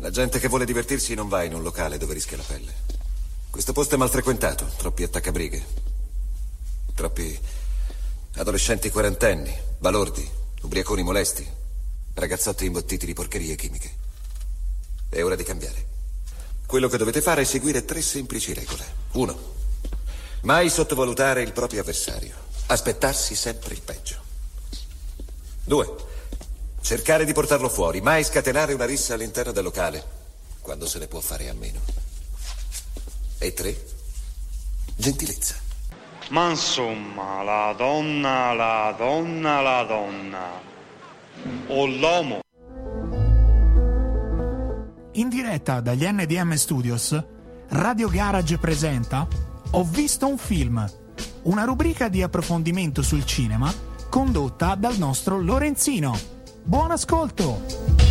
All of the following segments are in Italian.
La gente che vuole divertirsi non va in un locale dove rischia la pelle. Questo posto è mal frequentato, troppi attaccabrighe. Troppi adolescenti quarantenni, balordi, ubriaconi molesti, ragazzotti imbottiti di porcherie chimiche. È ora di cambiare. Quello che dovete fare è seguire tre semplici regole. Uno, mai sottovalutare il proprio avversario. Aspettarsi sempre il peggio. Due, cercare di portarlo fuori, mai scatenare una rissa all'interno del locale, quando se ne può fare a meno. E tre, gentilezza. Ma insomma, la donna, la donna, la donna. O l'uomo. In diretta dagli NDM Studios, Radio Garage presenta Ho visto un film, una rubrica di approfondimento sul cinema condotta dal nostro Lorenzino. Buon ascolto!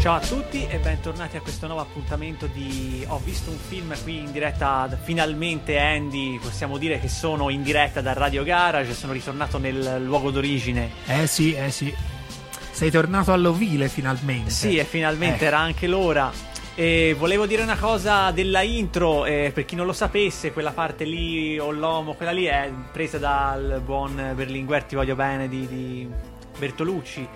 Ciao a tutti e bentornati a questo nuovo appuntamento di Ho visto un film qui in diretta, finalmente Andy, possiamo dire che sono in diretta dal Radio Garage, sono ritornato nel luogo d'origine. Eh sì, eh sì. Sei tornato all'ovile finalmente. Sì, e finalmente Eh. era anche l'ora. E volevo dire una cosa della intro, eh, per chi non lo sapesse, quella parte lì, o l'uomo, quella lì è presa dal buon Berlinguer, ti voglio bene, di, di Bertolucci.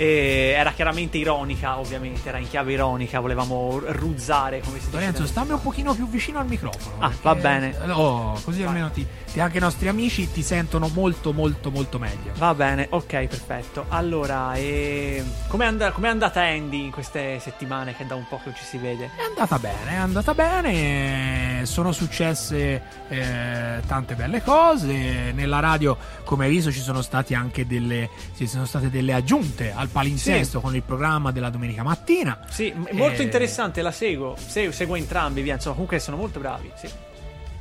E era chiaramente ironica, ovviamente, era in chiave ironica, volevamo ruzzare come si dice. Lorenzo, stammi un pochino più vicino al microfono. Ah, va bene. Oh, così almeno ti, ti- anche i nostri amici ti sentono molto, molto, molto meglio. Va bene, ok, perfetto. Allora, e... com'è, and- com'è andata Andy in queste settimane che da un po' che non ci si vede? È andata bene, è andata bene. Sono successe eh, tante belle cose. Nella radio, come hai visto, ci sono stati anche delle, ci sono state delle aggiunte al palinsesto Sì. con il programma della domenica mattina. Sì, m- molto Eh, interessante, la seguo. Se- seguo entrambi, via. Insomma, comunque sono molto bravi. Sì.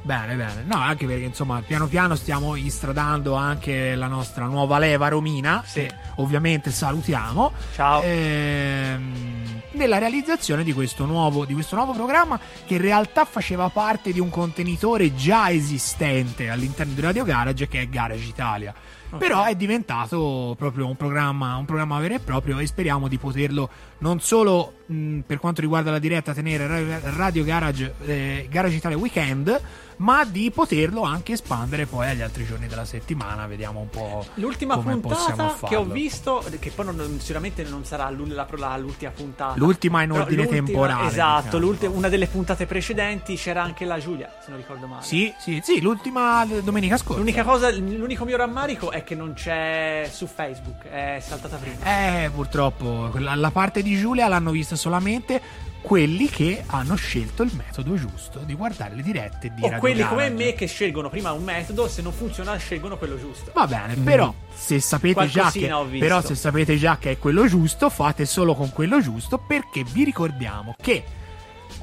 Bene, bene. No, anche perché insomma, piano piano stiamo istradando anche la nostra nuova leva Romina. Sì. Che ovviamente salutiamo. Ciao. Ehm, nella realizzazione di questo, nuovo, di questo nuovo programma che in realtà faceva parte di un contenitore già esistente all'interno di Radio Garage che è Garage Italia. Però è diventato proprio un programma, un programma vero e proprio e speriamo di poterlo non solo mh, per quanto riguarda la diretta tenere Ra- Radio Garage, eh, Garage Italia Weekend, ma di poterlo anche espandere poi agli altri giorni della settimana. Vediamo un po'. L'ultima puntata che ho visto, che poi non- sicuramente non sarà la- la- l'ultima puntata. L'ultima in ordine temporale, Esatto, diciamo. una delle puntate precedenti c'era anche la Giulia, se non ricordo male. Sì, sì, sì, l'ultima domenica scorsa. L'unica cosa, l'unico mio rammarico è che non c'è su Facebook, è saltata prima. Eh, purtroppo, quella- la parte di Giulia l'hanno vista solamente quelli che hanno scelto il metodo giusto di guardare le dirette di o quelli come me che scelgono prima un metodo, se non funziona scelgono quello giusto. Va bene, però se sapete già che però se sapete già che è quello giusto, fate solo con quello giusto perché vi ricordiamo che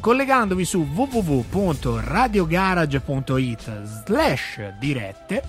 collegandovi su www.radiogarage.it slash dirette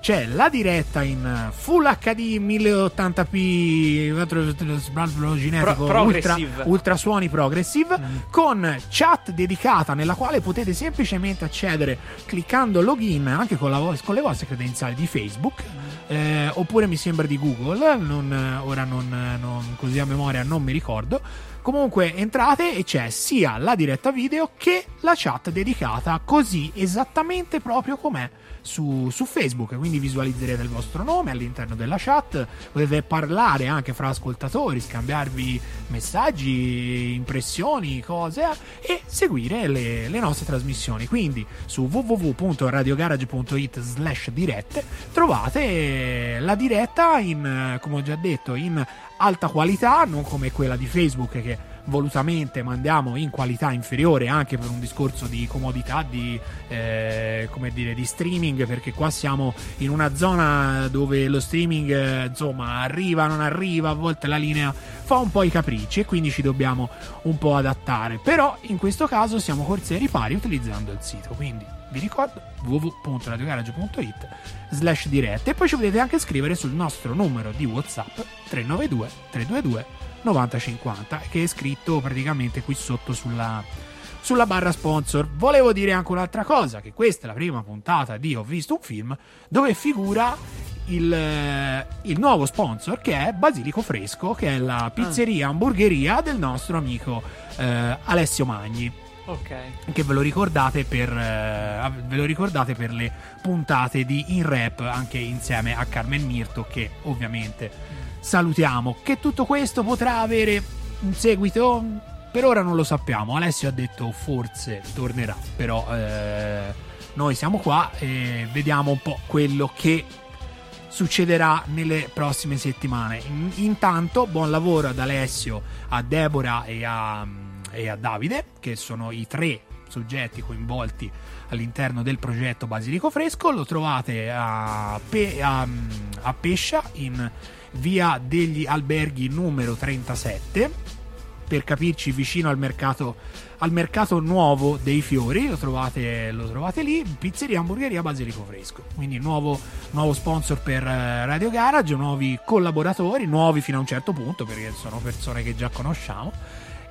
c'è la diretta in Full HD 1080p genetico Pro- ultra, ultrasuoni progressive Mm. con chat dedicata nella quale potete semplicemente accedere cliccando login anche con, vo- con le vostre credenziali di Facebook eh, oppure mi sembra di Google non, ora non, non- così a memoria non mi ricordo. Comunque entrate e c'è sia la diretta video che la chat dedicata così esattamente proprio com'è su, su Facebook, quindi visualizzerete il vostro nome all'interno della chat, potete parlare anche fra ascoltatori, scambiarvi messaggi, impressioni, cose e seguire le, le nostre trasmissioni. Quindi su www.radiogarage.it slash dirette trovate la diretta in, come ho già detto, in alta qualità, non come quella di Facebook che volutamente mandiamo in qualità inferiore anche per un discorso di comodità di, eh, dire, di streaming perché qua siamo in una zona dove lo streaming eh, insomma arriva non arriva a volte la linea fa un po' i capricci e quindi ci dobbiamo un po' adattare. Però in questo caso siamo corsi ai ripari utilizzando il sito quindi vi ricordo www.radiogarage.it slash dirette e poi ci potete anche scrivere sul nostro numero di whatsapp 392 322 9050 che è scritto praticamente qui sotto sulla, sulla barra sponsor. Volevo dire anche un'altra cosa, che questa è la prima puntata di Ho visto un film dove figura il, eh, il nuovo sponsor che è Basilico Fresco, che è la pizzeria hamburgeria del nostro amico eh, Alessio Magni. Ok. Che ve lo ricordate per eh, ve lo ricordate per le puntate di In Rap anche insieme a Carmen Mirto che ovviamente salutiamo. Che tutto questo potrà avere un seguito? Per ora non lo sappiamo. Alessio ha detto forse tornerà, però eh, noi siamo qua e vediamo un po' quello che succederà nelle prossime settimane. In- intanto, buon lavoro ad Alessio, a Deborah e a, e a Davide, che sono i tre soggetti coinvolti all'interno del progetto Basilico Fresco. Lo trovate a, Pe- a, a Pescia in via degli alberghi numero 37 per capirci vicino al mercato, al mercato nuovo dei fiori. Lo trovate, lo trovate lì pizzeria hamburgeria Basilico Fresco. Quindi nuovo, nuovo sponsor per eh, Radio Garage nuovi collaboratori nuovi fino a un certo punto perché sono persone che già conosciamo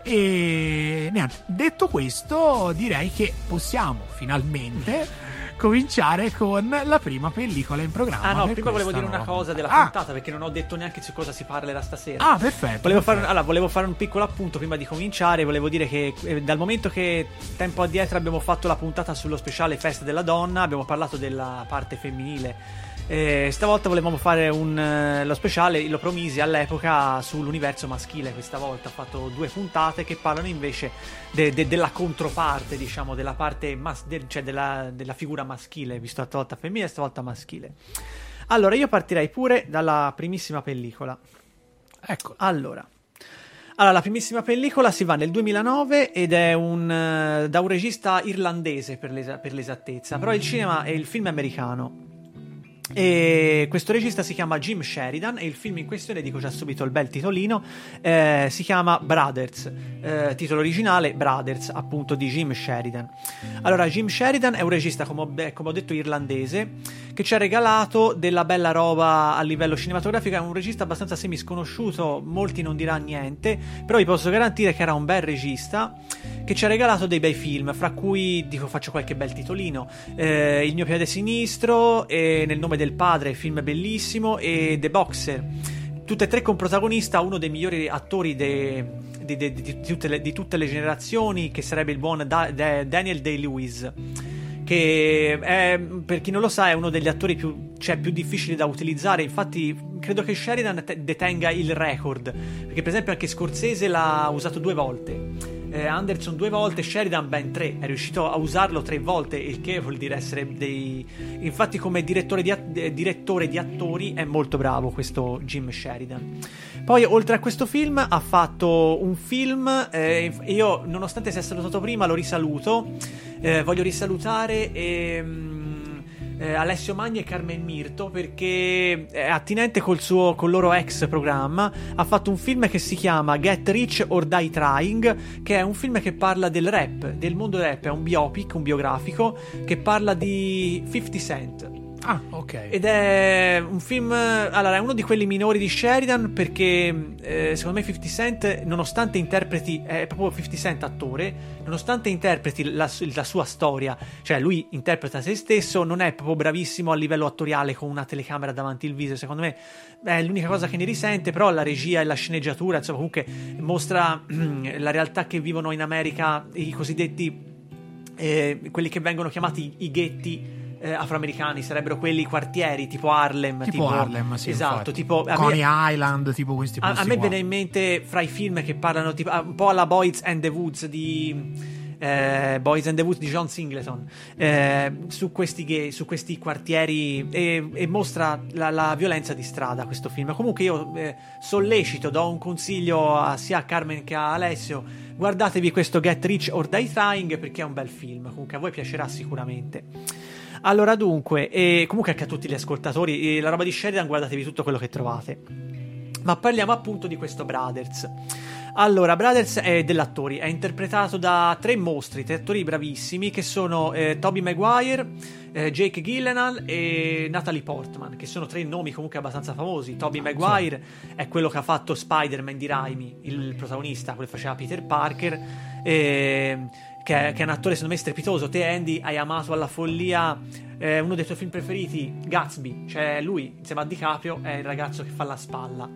e niente, detto questo direi che possiamo finalmente cominciare con la prima pellicola in programma Ah no, prima volevo dire una cosa della puntata. puntata perché non ho detto neanche su cosa si parlerà stasera. ah perfetto Volevo fare, perfetto. allora, volevo fare un piccolo appunto prima di cominciare. Volevo dire che eh, dal momento che tempo addietro abbiamo fatto la puntata sullo speciale Festa della Donna, abbiamo parlato della parte femminile. Eh, stavolta volevamo fare un, eh, lo speciale, lo promisi all'epoca sull'universo maschile. Questa volta ho fatto due puntate che parlano invece de- de- della controparte, diciamo, della parte mas- del- cioè della, della figura maschile, visto stavolta femminile e stavolta maschile. Allora, io partirei pure dalla primissima pellicola. ecco Allora, allora, la primissima pellicola si va nel 2009 ed è un, eh, da un regista irlandese per, l'esa- per l'esattezza, però il cinema è il film americano. E questo regista si chiama Jim Sheridan e il film in questione, dico già subito il bel titolino, eh, si chiama Brothers, eh, titolo originale Brothers, appunto di Jim Sheridan. Allora, Jim Sheridan è un regista, come ho, come ho detto, irlandese, che ci ha regalato della bella roba a livello cinematografico, è un regista abbastanza semisconosciuto, molti non diranno niente, però vi posso garantire che era un bel regista che ci ha regalato dei bei film, fra cui dico faccio qualche bel titolino, eh, Il mio piede sinistro, e Nel nome del padre, film bellissimo, e The Boxer. Tutte e tre con protagonista uno dei migliori attori de- di, di- di- tutte le, di tutte le generazioni, che sarebbe il buon Da- Da- Daniel Day-Lewis che è, per chi non lo sa è uno degli attori più, cioè, più difficili da utilizzare infatti credo che Sheridan te- detenga il record perché per esempio anche Scorsese l'ha usato due volte eh, Anderson due volte Sheridan ben tre. È riuscito a usarlo tre volte il che vuol dire essere dei infatti come direttore di, at- eh, direttore di attori è molto bravo questo Jim Sheridan. Poi oltre a questo film ha fatto un film eh, io nonostante sia salutato prima lo risaluto. Eh, voglio risalutare ehm, eh, Alessio Magni e Carmen Mirto perché è attinente col, suo, col loro ex programma. Ha fatto un film che si chiama Get Rich or Die Trying, che è un film che parla del rap, del mondo rap. È un biopic, un biografico che parla di 50 Cent. Ah ok Ed è un film. Allora, è uno di quelli minori di Sheridan perché eh, secondo me 50 Cent, nonostante interpreti. È proprio 50 Cent attore, nonostante interpreti la, la sua storia, cioè lui interpreta se stesso, non è proprio bravissimo a livello attoriale con una telecamera davanti il viso. Secondo me è l'unica cosa che ne risente, però la regia e la sceneggiatura, insomma, comunque mostra la realtà che vivono in America i cosiddetti. eh, quelli che vengono chiamati i ghetti eh, afroamericani sarebbero quelli quartieri tipo Harlem tipo, Harlem sì, esatto infatti. tipo a Coney me, Island tipo questi a, posti a me qua. viene in mente fra i film che parlano tipo, un po' alla Boys and the Woods di eh, Boys and the Woods di John Singleton eh, su, questi gay- su questi quartieri e, e mostra la, la violenza di strada questo film comunque io eh, sollecito do un consiglio a, sia a Carmen che a Alessio guardatevi questo Get Rich or Die Trying perché è un bel film comunque a voi piacerà sicuramente allora dunque, e comunque anche a tutti gli ascoltatori, la roba di Sheridan guardatevi tutto quello che trovate. Ma parliamo appunto di questo Brothers. Allora, Brothers è dell'attori, è interpretato da tre mostri, tre attori bravissimi che sono eh, Toby Maguire, eh, Jake Gyllenhaal e Natalie Portman, che sono tre nomi comunque abbastanza famosi. Toby Maguire è quello che ha fatto Spider-Man di Raimi, il protagonista, quello che faceva Peter Parker, eh, che, è, che, è, un attore secondo me strepitoso. Te Andy hai amato alla follia eh, uno dei tuoi film preferiti, Gatsby, cioè lui insieme a DiCaprio è il ragazzo che fa la spalla.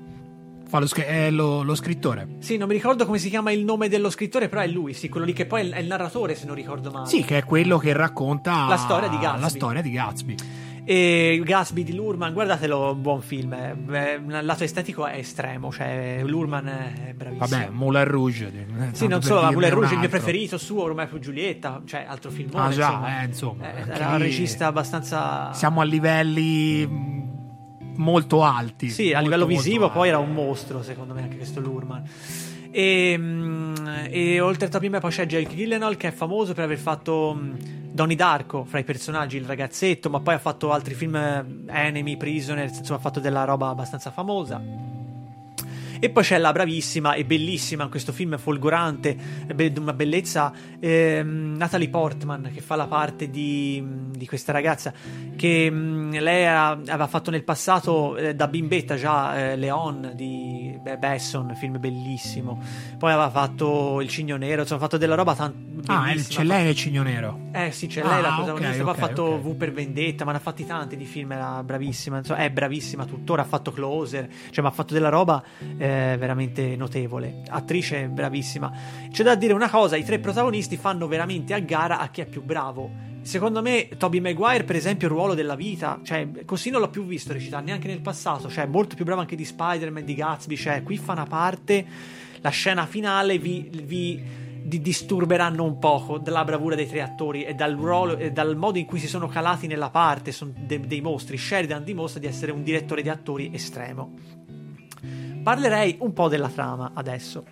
Fa lo, è lo, lo, scrittore. Sì, non mi ricordo come si chiama il nome dello scrittore, però è lui, sì, quello lì che poi è il narratore, se non ricordo male. Sì, che è quello che racconta la storia di Gatsby. La storia di Gatsby. E Gatsby di Lurman, guardatelo, buon film. Il lato estetico è estremo, cioè Lurman è bravissimo. Vabbè, Moulin Rouge. Sì, non solo, ma Moulin Rouge è il mio preferito suo, ormai più Giulietta, cioè altro film. Ah, già, insomma. Eh, insomma eh, era un regista abbastanza. Siamo a livelli molto alti. Sì, molto, a livello visivo poi era un mostro, secondo me, anche questo Lurman. E, mm, e oltre a Toby poi c'è Jake Gyllenhaal che è famoso per aver fatto mm, Donnie Darko fra i personaggi, il ragazzetto, ma poi ha fatto altri film Enemy, Prisoners, insomma ha fatto della roba abbastanza famosa. E poi c'è la bravissima e bellissima in questo film folgorante, una bellezza, ehm, Natalie Portman che fa la parte di, di questa ragazza che mh, lei ha, aveva fatto nel passato eh, da bimbetta già eh, Leon di Besson, film bellissimo. Poi aveva fatto Il Cigno Nero, insomma ha fatto della roba tanto... Ah, c'è lei nel Cigno Nero. Eh sì, c'è lei Ah, la protagonista, ok, poi ok, ha fatto. V per Vendetta, ma ne ha fatti tanti di film, era bravissima, insomma, è bravissima tuttora, ha fatto Closer, cioè ma ha fatto della roba eh, veramente notevole. Attrice bravissima. C'è da dire una cosa, i tre protagonisti fanno veramente a gara a chi è più bravo. Secondo me Toby Maguire, per esempio, il ruolo della vita, cioè così non l'ho più visto recitare neanche nel passato, cioè molto più bravo anche di Spider-Man, di Gatsby, cioè qui fa una parte, la scena finale vi, vi di- disturberanno un poco dalla bravura dei tre attori e dal, ruolo, e dal modo in cui si sono calati nella parte sono de- dei mostri. Sheridan dimostra di essere un direttore di attori estremo. Parlerei un po' della trama adesso.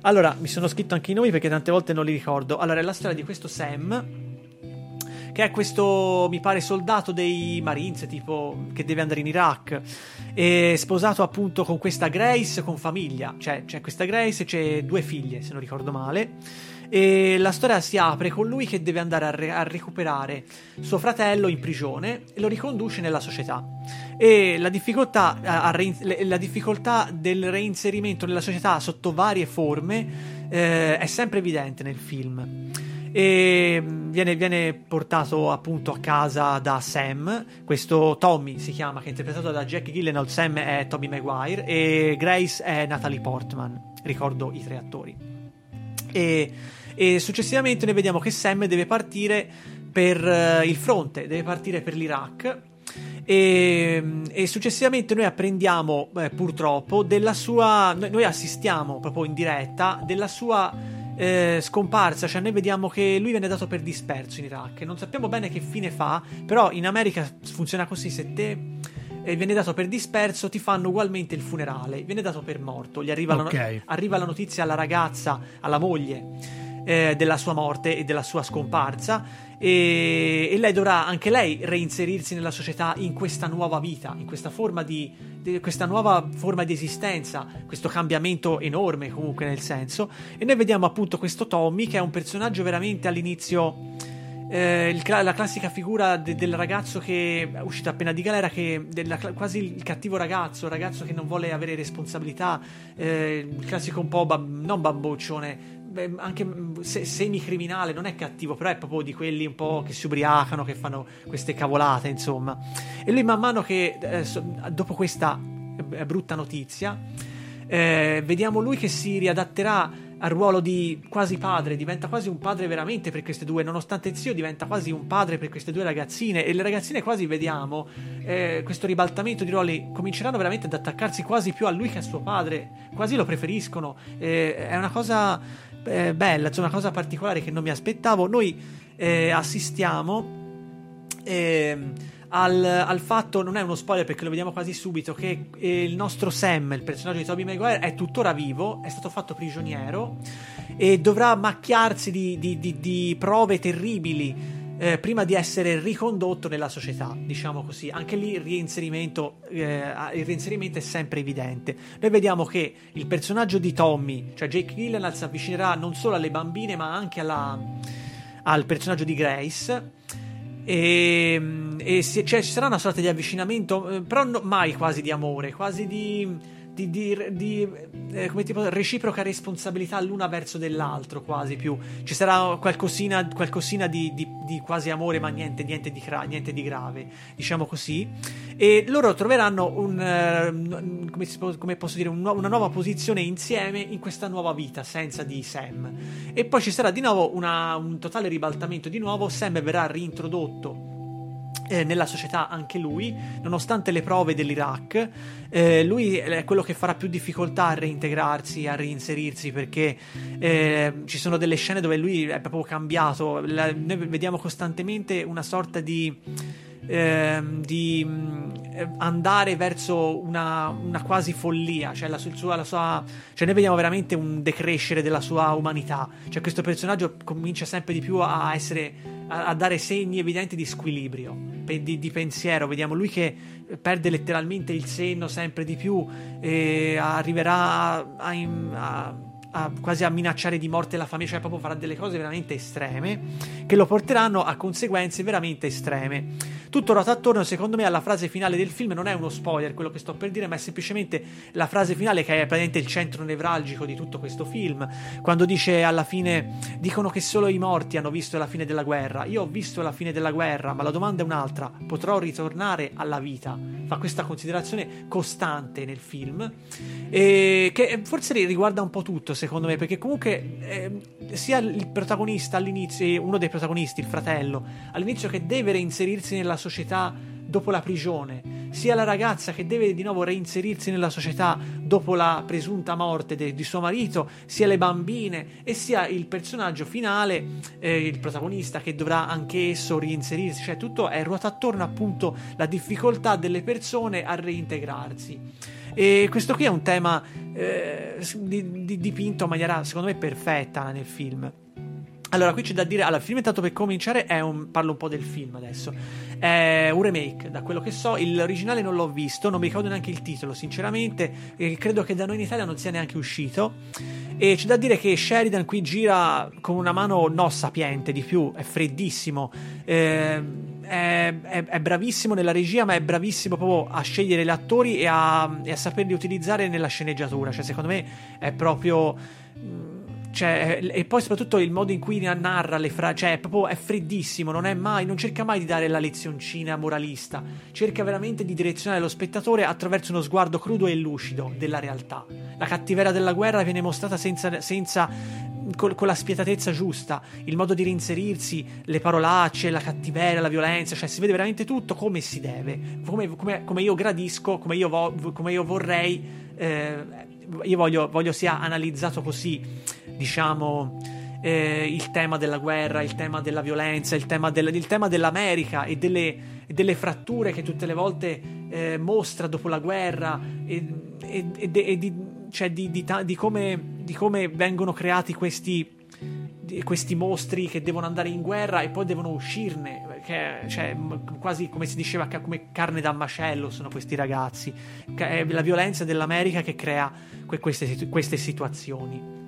Allora, mi sono scritto anche i nomi perché tante volte non li ricordo. Allora, è la storia di questo Sam, che è questo, mi pare, soldato dei Marines, tipo, che deve andare in Iraq, e sposato appunto con questa Grace con famiglia. Cioè, c'è questa Grace e c'è due figlie, se non ricordo male. E la storia si apre con lui che deve andare a, re- a recuperare suo fratello in prigione e lo riconduce nella società. E la difficoltà, a- a rein- la difficoltà del reinserimento nella società sotto varie forme eh, è sempre evidente nel film. E viene, viene portato appunto a casa da Sam. Questo Tommy si chiama, che è interpretato da Jack Gyllenhaal. Sam è Toby Maguire e Grace è Natalie Portman. Ricordo i tre attori. E, e successivamente noi vediamo che Sam deve partire per eh, il fronte, deve partire per l'Iraq. E, e successivamente noi apprendiamo eh, purtroppo della sua. Noi, noi assistiamo proprio in diretta della sua eh, scomparsa. Cioè, noi vediamo che lui viene dato per disperso in Iraq. Non sappiamo bene che fine fa, però in America funziona così: se te eh, viene dato per disperso, ti fanno ugualmente il funerale. Viene dato per morto. Gli arriva, la, Ok. arriva la notizia alla ragazza, alla moglie eh, della sua morte e della sua scomparsa. E, e lei dovrà anche lei reinserirsi nella società in questa nuova vita, in questa forma di, di- questa nuova forma di esistenza, questo cambiamento enorme comunque nel senso. E noi vediamo appunto questo Tommy che è un personaggio veramente all'inizio eh, il la classica figura de- del ragazzo che è uscito appena di galera, che della quasi il cattivo ragazzo, il ragazzo che non vuole avere responsabilità, eh, il classico un po' bam- non bamboccione. Beh, Anche mm, se- semi-criminale, non è cattivo, però è proprio di quelli un po' che si ubriacano, che fanno queste cavolate, insomma. E lui, man mano che eh, dopo questa eh, brutta notizia, eh, vediamo lui che si riadatterà al ruolo di quasi padre, diventa quasi un padre veramente per queste due, nonostante zio diventa quasi un padre per queste due ragazzine e le ragazzine quasi vediamo eh, questo ribaltamento di ruoli, cominceranno veramente ad attaccarsi quasi più a lui che a suo padre, quasi lo preferiscono, Eh, è una cosa eh, bella, insomma una cosa particolare che non mi aspettavo, noi eh, assistiamo ehm, al, al fatto, non è uno spoiler perché lo vediamo quasi subito, che eh, il nostro Sam, il personaggio di Toby Maguire, è tuttora vivo, è stato fatto prigioniero e dovrà macchiarsi di, di- di- di prove terribili eh, prima di essere ricondotto nella società, diciamo così. Anche lì il reinserimento, eh, il reinserimento è sempre evidente. Noi vediamo che il personaggio di Tommy, cioè Jake Gyllenhaal, si avvicinerà non solo alle bambine ma anche alla, al personaggio di Grace. E, e si, cioè, ci sarà una sorta di avvicinamento, eh, però no, mai quasi di amore, quasi di di, di, di eh, tipo reciproca responsabilità l'una verso dell'altro, quasi più. Ci sarà qualcosina, qualcosina di, di, quasi amore, ma niente, niente, niente, di grave, diciamo così. E loro troveranno un, uh, come, può, come, posso dire, un, una nuova posizione insieme in questa nuova vita, senza di Sam. E poi ci sarà di nuovo una, un totale ribaltamento di nuovo. Sam verrà reintrodotto eh, nella società anche lui, nonostante le prove dell'Iraq, eh, lui è quello che farà più difficoltà a reintegrarsi, a reinserirsi, perché eh, ci sono delle scene dove lui è proprio cambiato. La, noi vediamo costantemente una sorta di. Ehm, di mh, mm, andare verso una, una, quasi follia, cioè, la sua, la sua, cioè noi vediamo veramente un decrescere della sua umanità, cioè questo personaggio comincia sempre di più a essere a, a dare segni evidenti di squilibrio, di, di, pensiero. Vediamo lui che perde letteralmente il senno sempre di più e arriverà a, a, a quasi a minacciare di morte la famiglia, cioè proprio farà delle cose veramente estreme che lo porteranno a conseguenze veramente estreme. Tutto ruota attorno, secondo me, alla frase finale del film. Non è uno spoiler quello che sto per dire, ma è semplicemente la frase finale che è praticamente il centro nevralgico di tutto questo film. Quando dice alla fine: Dicono che solo i morti hanno visto la fine della guerra. Io ho visto la fine della guerra, ma la domanda è un'altra: potrò ritornare alla vita? Fa questa considerazione costante nel film, e che forse riguarda un po' tutto, secondo me, perché comunque eh, sia il protagonista all'inizio, uno dei protagonisti, il fratello, all'inizio che deve reinserirsi nella società dopo la prigione, sia la ragazza che deve di nuovo reinserirsi nella società dopo la presunta morte de- di suo marito, sia le bambine e sia il personaggio finale, eh, il protagonista che dovrà anch'esso reinserirsi, cioè tutto è ruota attorno appunto la difficoltà delle persone a reintegrarsi. E questo qui è un tema eh, di, di, dipinto in maniera secondo me perfetta nel film. Allora, qui c'è da dire. Allora, il film, intanto per cominciare, è un. Parlo un po' del film adesso. È un remake, da quello che so. L'originale non l'ho visto, non mi ricordo neanche il titolo, sinceramente. Credo che da noi in Italia non sia neanche uscito. E c'è da dire che Sheridan qui gira con una mano no sapiente di più, è freddissimo. Eh, è, è, è, bravissimo nella regia, ma è bravissimo proprio a scegliere gli attori e a, e a saperli utilizzare nella sceneggiatura. Cioè, secondo me è proprio cioè, e poi soprattutto il modo in cui narra le frasi, cioè, proprio è freddissimo, non è mai, non cerca mai di dare la lezioncina moralista, cerca veramente di direzionare lo spettatore attraverso uno sguardo crudo e lucido della realtà. La cattiveria della guerra viene mostrata senza, senza con, con, la spietatezza giusta, il modo di reinserirsi, le parolacce, la cattiveria, la violenza, cioè si vede veramente tutto come si deve, come, come, come io gradisco, come io, vo, come io vorrei. Eh, io voglio, voglio sia analizzato così, diciamo, eh, il tema della guerra, il tema della violenza, il tema, del, il tema dell'America e delle, delle, fratture che tutte le volte eh, mostra dopo la guerra e, e, e, e di, cioè di, di, di, come, di come vengono creati questi questi mostri che devono andare in guerra e poi devono uscirne, che, cioè, quasi come si diceva, come carne da macello sono questi ragazzi. È la violenza dell'America che crea queste, queste situazioni.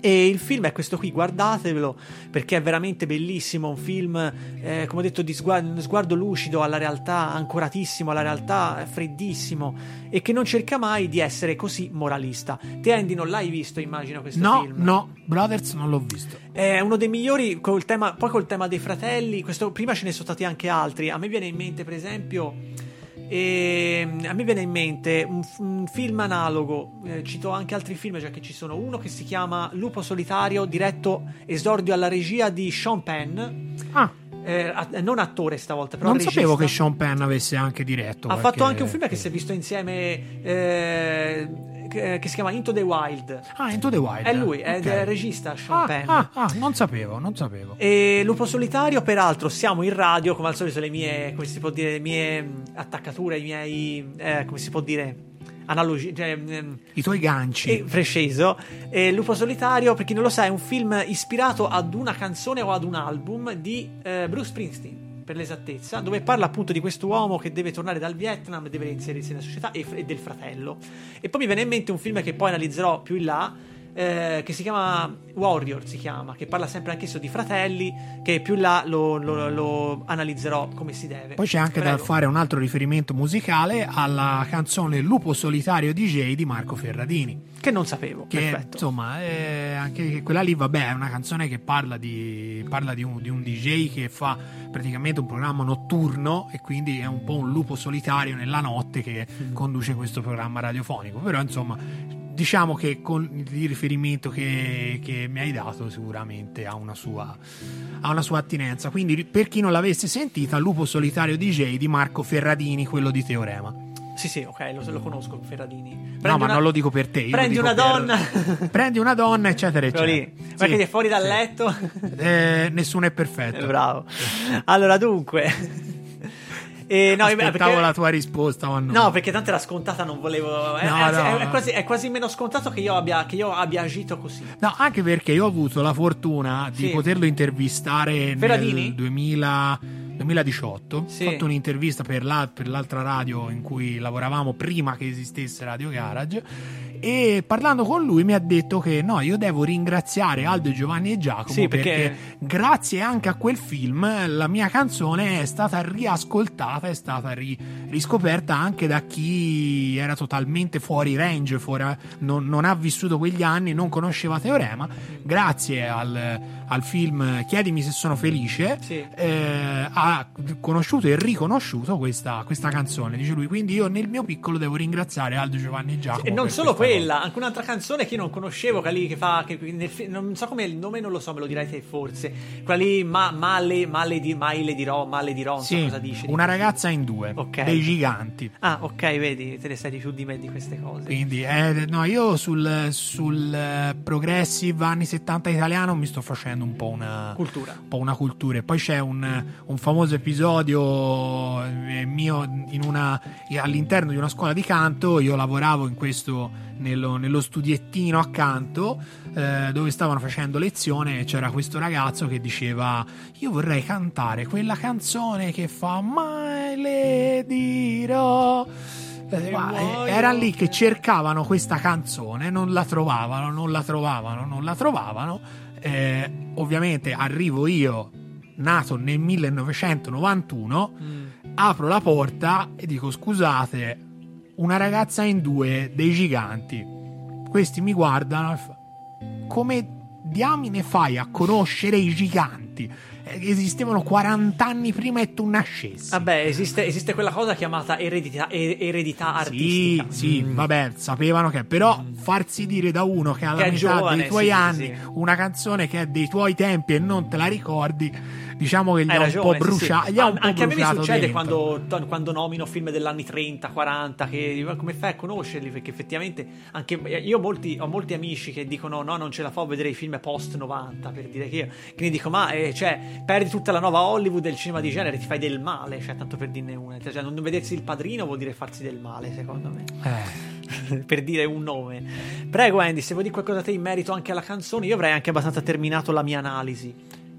E il film è questo qui, guardatevelo perché è veramente bellissimo. Un film, eh, come ho detto, di sguardo, sguardo, lucido alla realtà, ancoratissimo alla realtà, freddissimo e che non cerca mai di essere così moralista. Te, Andy, non l'hai visto, immagino, questo no, film? No, Brothers non l'ho visto. È uno dei migliori, col tema, poi col tema dei fratelli. Questo, prima ce ne sono stati anche altri. A me viene in mente, per esempio. E a me viene in mente un, un film analogo, eh, cito anche altri film, già che ci sono uno che si chiama Lupo Solitario, diretto esordio alla regia di Sean Penn. Ah. Eh, non attore stavolta, però Non regista. sapevo che Sean Penn avesse anche diretto. Ha qualche... fatto anche un film che si è visto insieme. Eh, che, che, si chiama Into the Wild. Ah, Into the Wild. È lui, è il regista Sean ah, Penn. Ah, ah, non sapevo, non sapevo. E Lupo Solitario, peraltro, siamo in radio, come al solito, le mie, come si può dire, le mie attaccature, i miei, eh, come si può dire, analogi- cioè, ehm, I tuoi ganci. e Fresceso. E Lupo Solitario, per chi non lo sa, è un film ispirato ad una canzone o ad un album di eh, Bruce Springsteen. Per l'esattezza, dove parla appunto di questo uomo che deve tornare dal Vietnam, deve reinserirsi nella società e, e del fratello. E poi mi viene in mente un film che poi analizzerò più in là, eh, che si chiama Warrior, si chiama, che parla sempre anch'esso di fratelli, che più là lo, lo- lo analizzerò come si deve. Poi c'è anche da Prego. fare un altro riferimento musicale alla canzone Lupo Solitario DJ di Marco Ferradini. Che non sapevo, Che perfetto. insomma, anche quella lì, vabbè, è una canzone che parla di, parla di, un, di un DJ che fa praticamente un programma notturno e quindi è un po' un lupo solitario nella notte che conduce questo programma radiofonico. Però insomma, diciamo che con il riferimento che, che mi hai dato sicuramente ha una sua, ha una sua attinenza. Quindi per chi non l'avesse sentita, Lupo Solitario DJ di Marco Ferradini, quello di Teorema. Sì, sì, ok, lo, lo conosco Ferradini. no, Prendi ma una- non lo dico per te. Prendi una per- donna. prendi una donna, eccetera, eccetera. lì. Perché Sì, è fuori dal sì. letto. Eh, nessuno è perfetto. Eh, Bravo. Allora, dunque. Eh, no, Aspettavo perché- la tua risposta, ma no. No, perché tanto era scontata, non volevo. È, No, anzi, no, è- quasi, è quasi meno scontato che io abbia, che io abbia agito così. No, anche perché io ho avuto la fortuna di Sì. poterlo intervistare Ferradini? nel 2000 2018. Sì. Ho fatto un'intervista per, la- per l'altra radio in cui lavoravamo prima che esistesse Radio Garage. E parlando con lui mi ha detto che no, io devo ringraziare Aldo, Giovanni e Giacomo Sì, perché... perché- grazie anche a quel film la mia canzone è stata riascoltata, è stata ri- riscoperta anche da chi era totalmente fuori range, fuori- non, non ha vissuto quegli anni, non conosceva Teorema. Grazie al, al film Chiedimi se sono felice, Sì. eh, ha conosciuto e riconosciuto questa, questa canzone. Dice lui, quindi io nel mio piccolo devo ringraziare Aldo, Giovanni e Giacomo. E non solo questa cosa. Quella, anche un'altra canzone che io non conoscevo, quella lì che fa. Che nel non so come il nome, non lo so, me lo dirai te forse. Quella lì, ma, male, male di, mai le dirò, male dirò, non so Sì, cosa dice. di una ragazza in due, Ok. dei giganti. Ah, ok, vedi, te ne sai di più di me di queste cose. Quindi, eh, no, io sul, sul eh, progressive anni 70 italiano mi sto facendo un po' una Cultura. un po' una cultura. E poi c'è un, un famoso episodio eh, mio in una, all'interno di una scuola di canto. Io lavoravo in questo nello, nello studiettino accanto eh, dove stavano facendo lezione. C'era questo ragazzo che diceva: Io vorrei cantare quella canzone che fa Mai le dirò. Eh, era lì che cercavano questa canzone, non la trovavano, non la trovavano, non la trovavano. Eh, ovviamente arrivo io, nato nel 1991, Mm. apro la porta e dico scusate, una ragazza in due dei giganti. Questi mi guardano e fa, come diamine fai a conoscere i giganti? Eh, Esistevano 40 anni prima e tu nascessi. Vabbè, esiste, esiste quella cosa chiamata eredità, e- eredità Sì, artistica. sì, Mm. vabbè, sapevano che però farsi dire da uno che alla Che è metà giovane, dei tuoi sì, sì, anni sì. una canzone che è dei tuoi tempi e non te la ricordi, diciamo che gli ha un po' sì, bruciato. sì. Un po' anche a me mi succede dentro. quando, quando nomino film degli anni 30, 40, che come fai a conoscerli? Perché effettivamente anche io ho molti, ho molti amici che dicono no, non ce la fa a vedere i film post 90, per dire che io, quindi dico ma eh, cioè, perdi tutta la nuova Hollywood del cinema di genere, ti fai del male, cioè tanto per dirne una. Cioè, non vedersi il padrino vuol dire farsi del male, secondo me. Eh. per dire un nome. Prego Andy, se vuoi dire qualcosa a te in merito anche alla canzone, io avrei anche abbastanza terminato la mia analisi.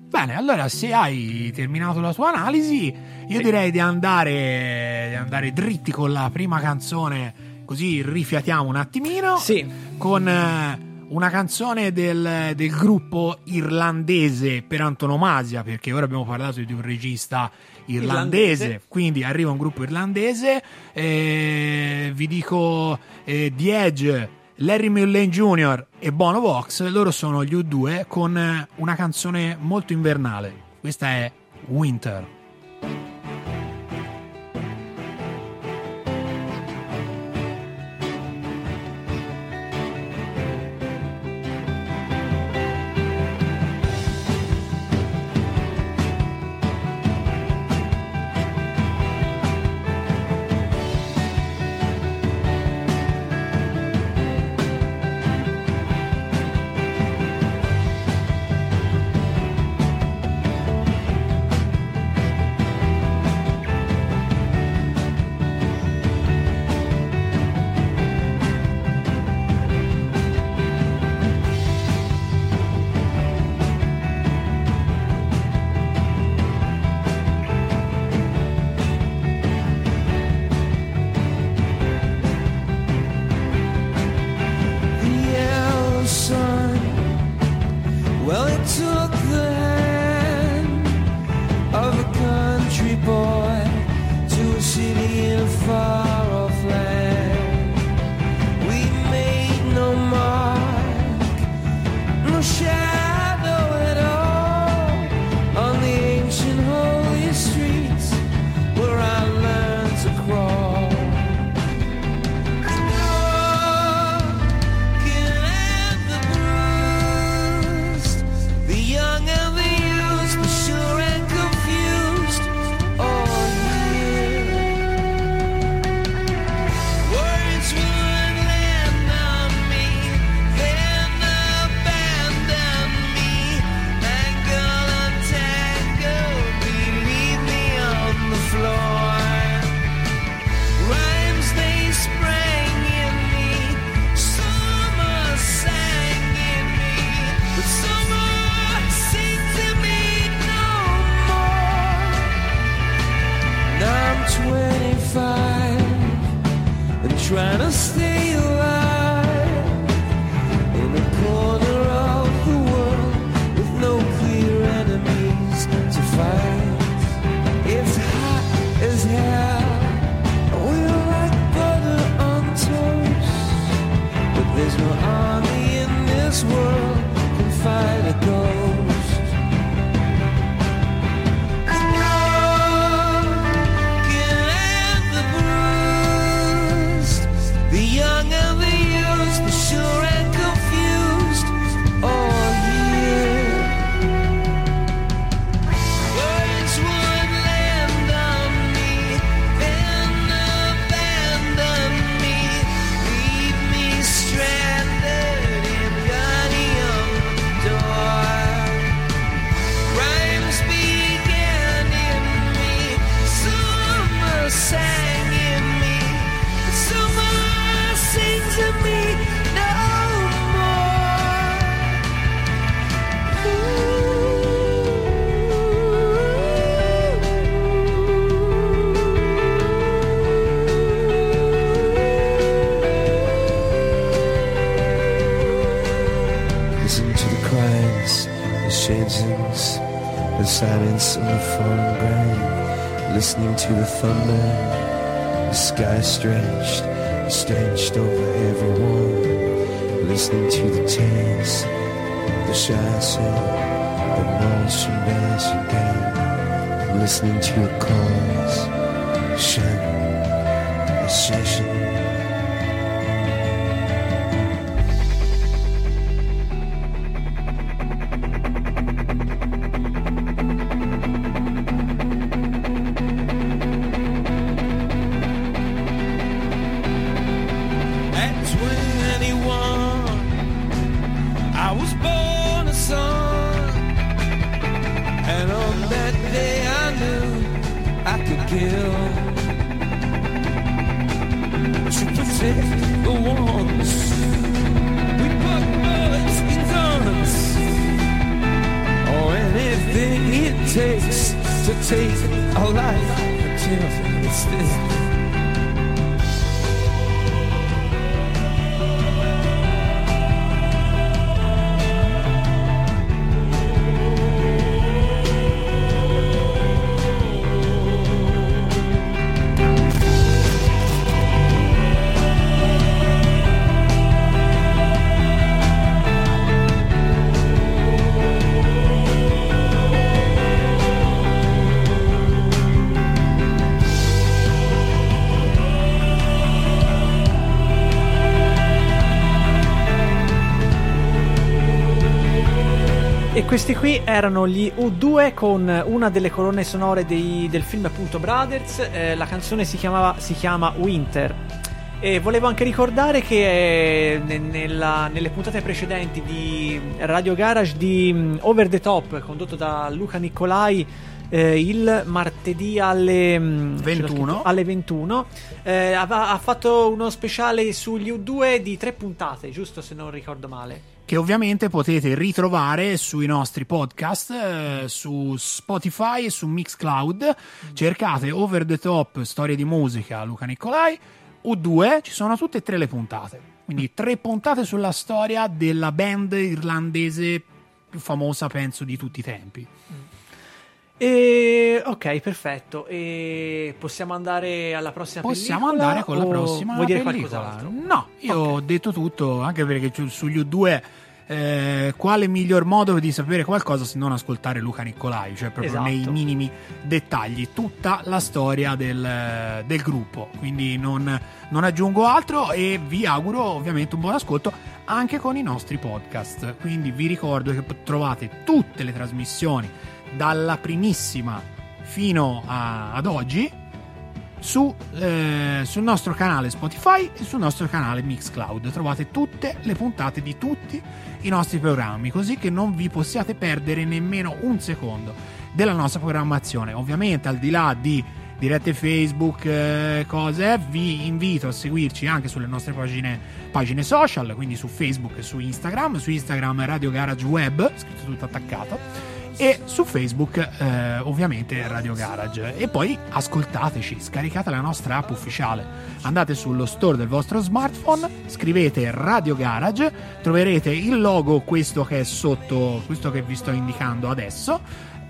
Bene, allora se hai terminato la tua analisi, io Sì. direi di andare, di andare dritti con la prima canzone, così rifiatiamo un attimino. Sì. Con eh, una canzone del, del gruppo irlandese per antonomasia, perché ora abbiamo parlato di un regista irlandese, Irlandese. quindi arriva un gruppo irlandese. eh, vi dico eh, The Edge. Larry Mullen Jr. e Bono Vox, loro sono gli U2 con una canzone molto invernale. Questa è. Winter questi qui erano gli U2 con una delle colonne sonore dei, del film appunto Brothers, eh, la canzone si, chiamava, si chiama Winter. E volevo anche ricordare che eh, nella, nelle puntate precedenti di Radio Garage di mm, Over the Top, condotto da Luca Nicolai, eh, il martedì alle mm, 21, alle 21 eh, ha, ha fatto uno speciale sugli U2 di tre puntate, giusto se non ricordo male che ovviamente potete ritrovare sui nostri podcast, eh, su Spotify e su Mixcloud. Cercate Over the Top Storie di Musica Luca Nicolai o due, ci sono tutte e tre le puntate. Quindi tre puntate sulla storia della band irlandese più famosa, penso, di tutti i tempi. Mm. E, ok, perfetto. E possiamo andare alla prossima possiamo pellicola? andare con la prossima vuoi dire pellicola? qualcos'altro? No, io okay. ho detto tutto, anche perché sugli U2 eh, quale miglior modo di sapere qualcosa se non ascoltare Luca Nicolai, cioè proprio esatto. nei minimi dettagli, tutta la storia del, del gruppo. Quindi non, non, aggiungo altro e vi auguro ovviamente un buon ascolto anche con i nostri podcast. Quindi vi ricordo che trovate tutte le trasmissioni dalla primissima fino a- ad oggi su, eh, sul nostro canale Spotify e sul nostro canale Mixcloud. Trovate tutte le puntate di tutti i nostri programmi, così che non vi possiate perdere nemmeno un secondo della nostra programmazione. Ovviamente, al di là di dirette Facebook, eh, cose, vi invito a seguirci anche sulle nostre pagine, pagine social, quindi su Facebook e su Instagram. Su Instagram Radio Garage Web, scritto tutto attaccato e su Facebook eh, ovviamente Radio Garage e poi ascoltateci scaricate la nostra app ufficiale andate sullo store del vostro smartphone scrivete Radio Garage troverete il logo questo che è sotto questo che vi sto indicando adesso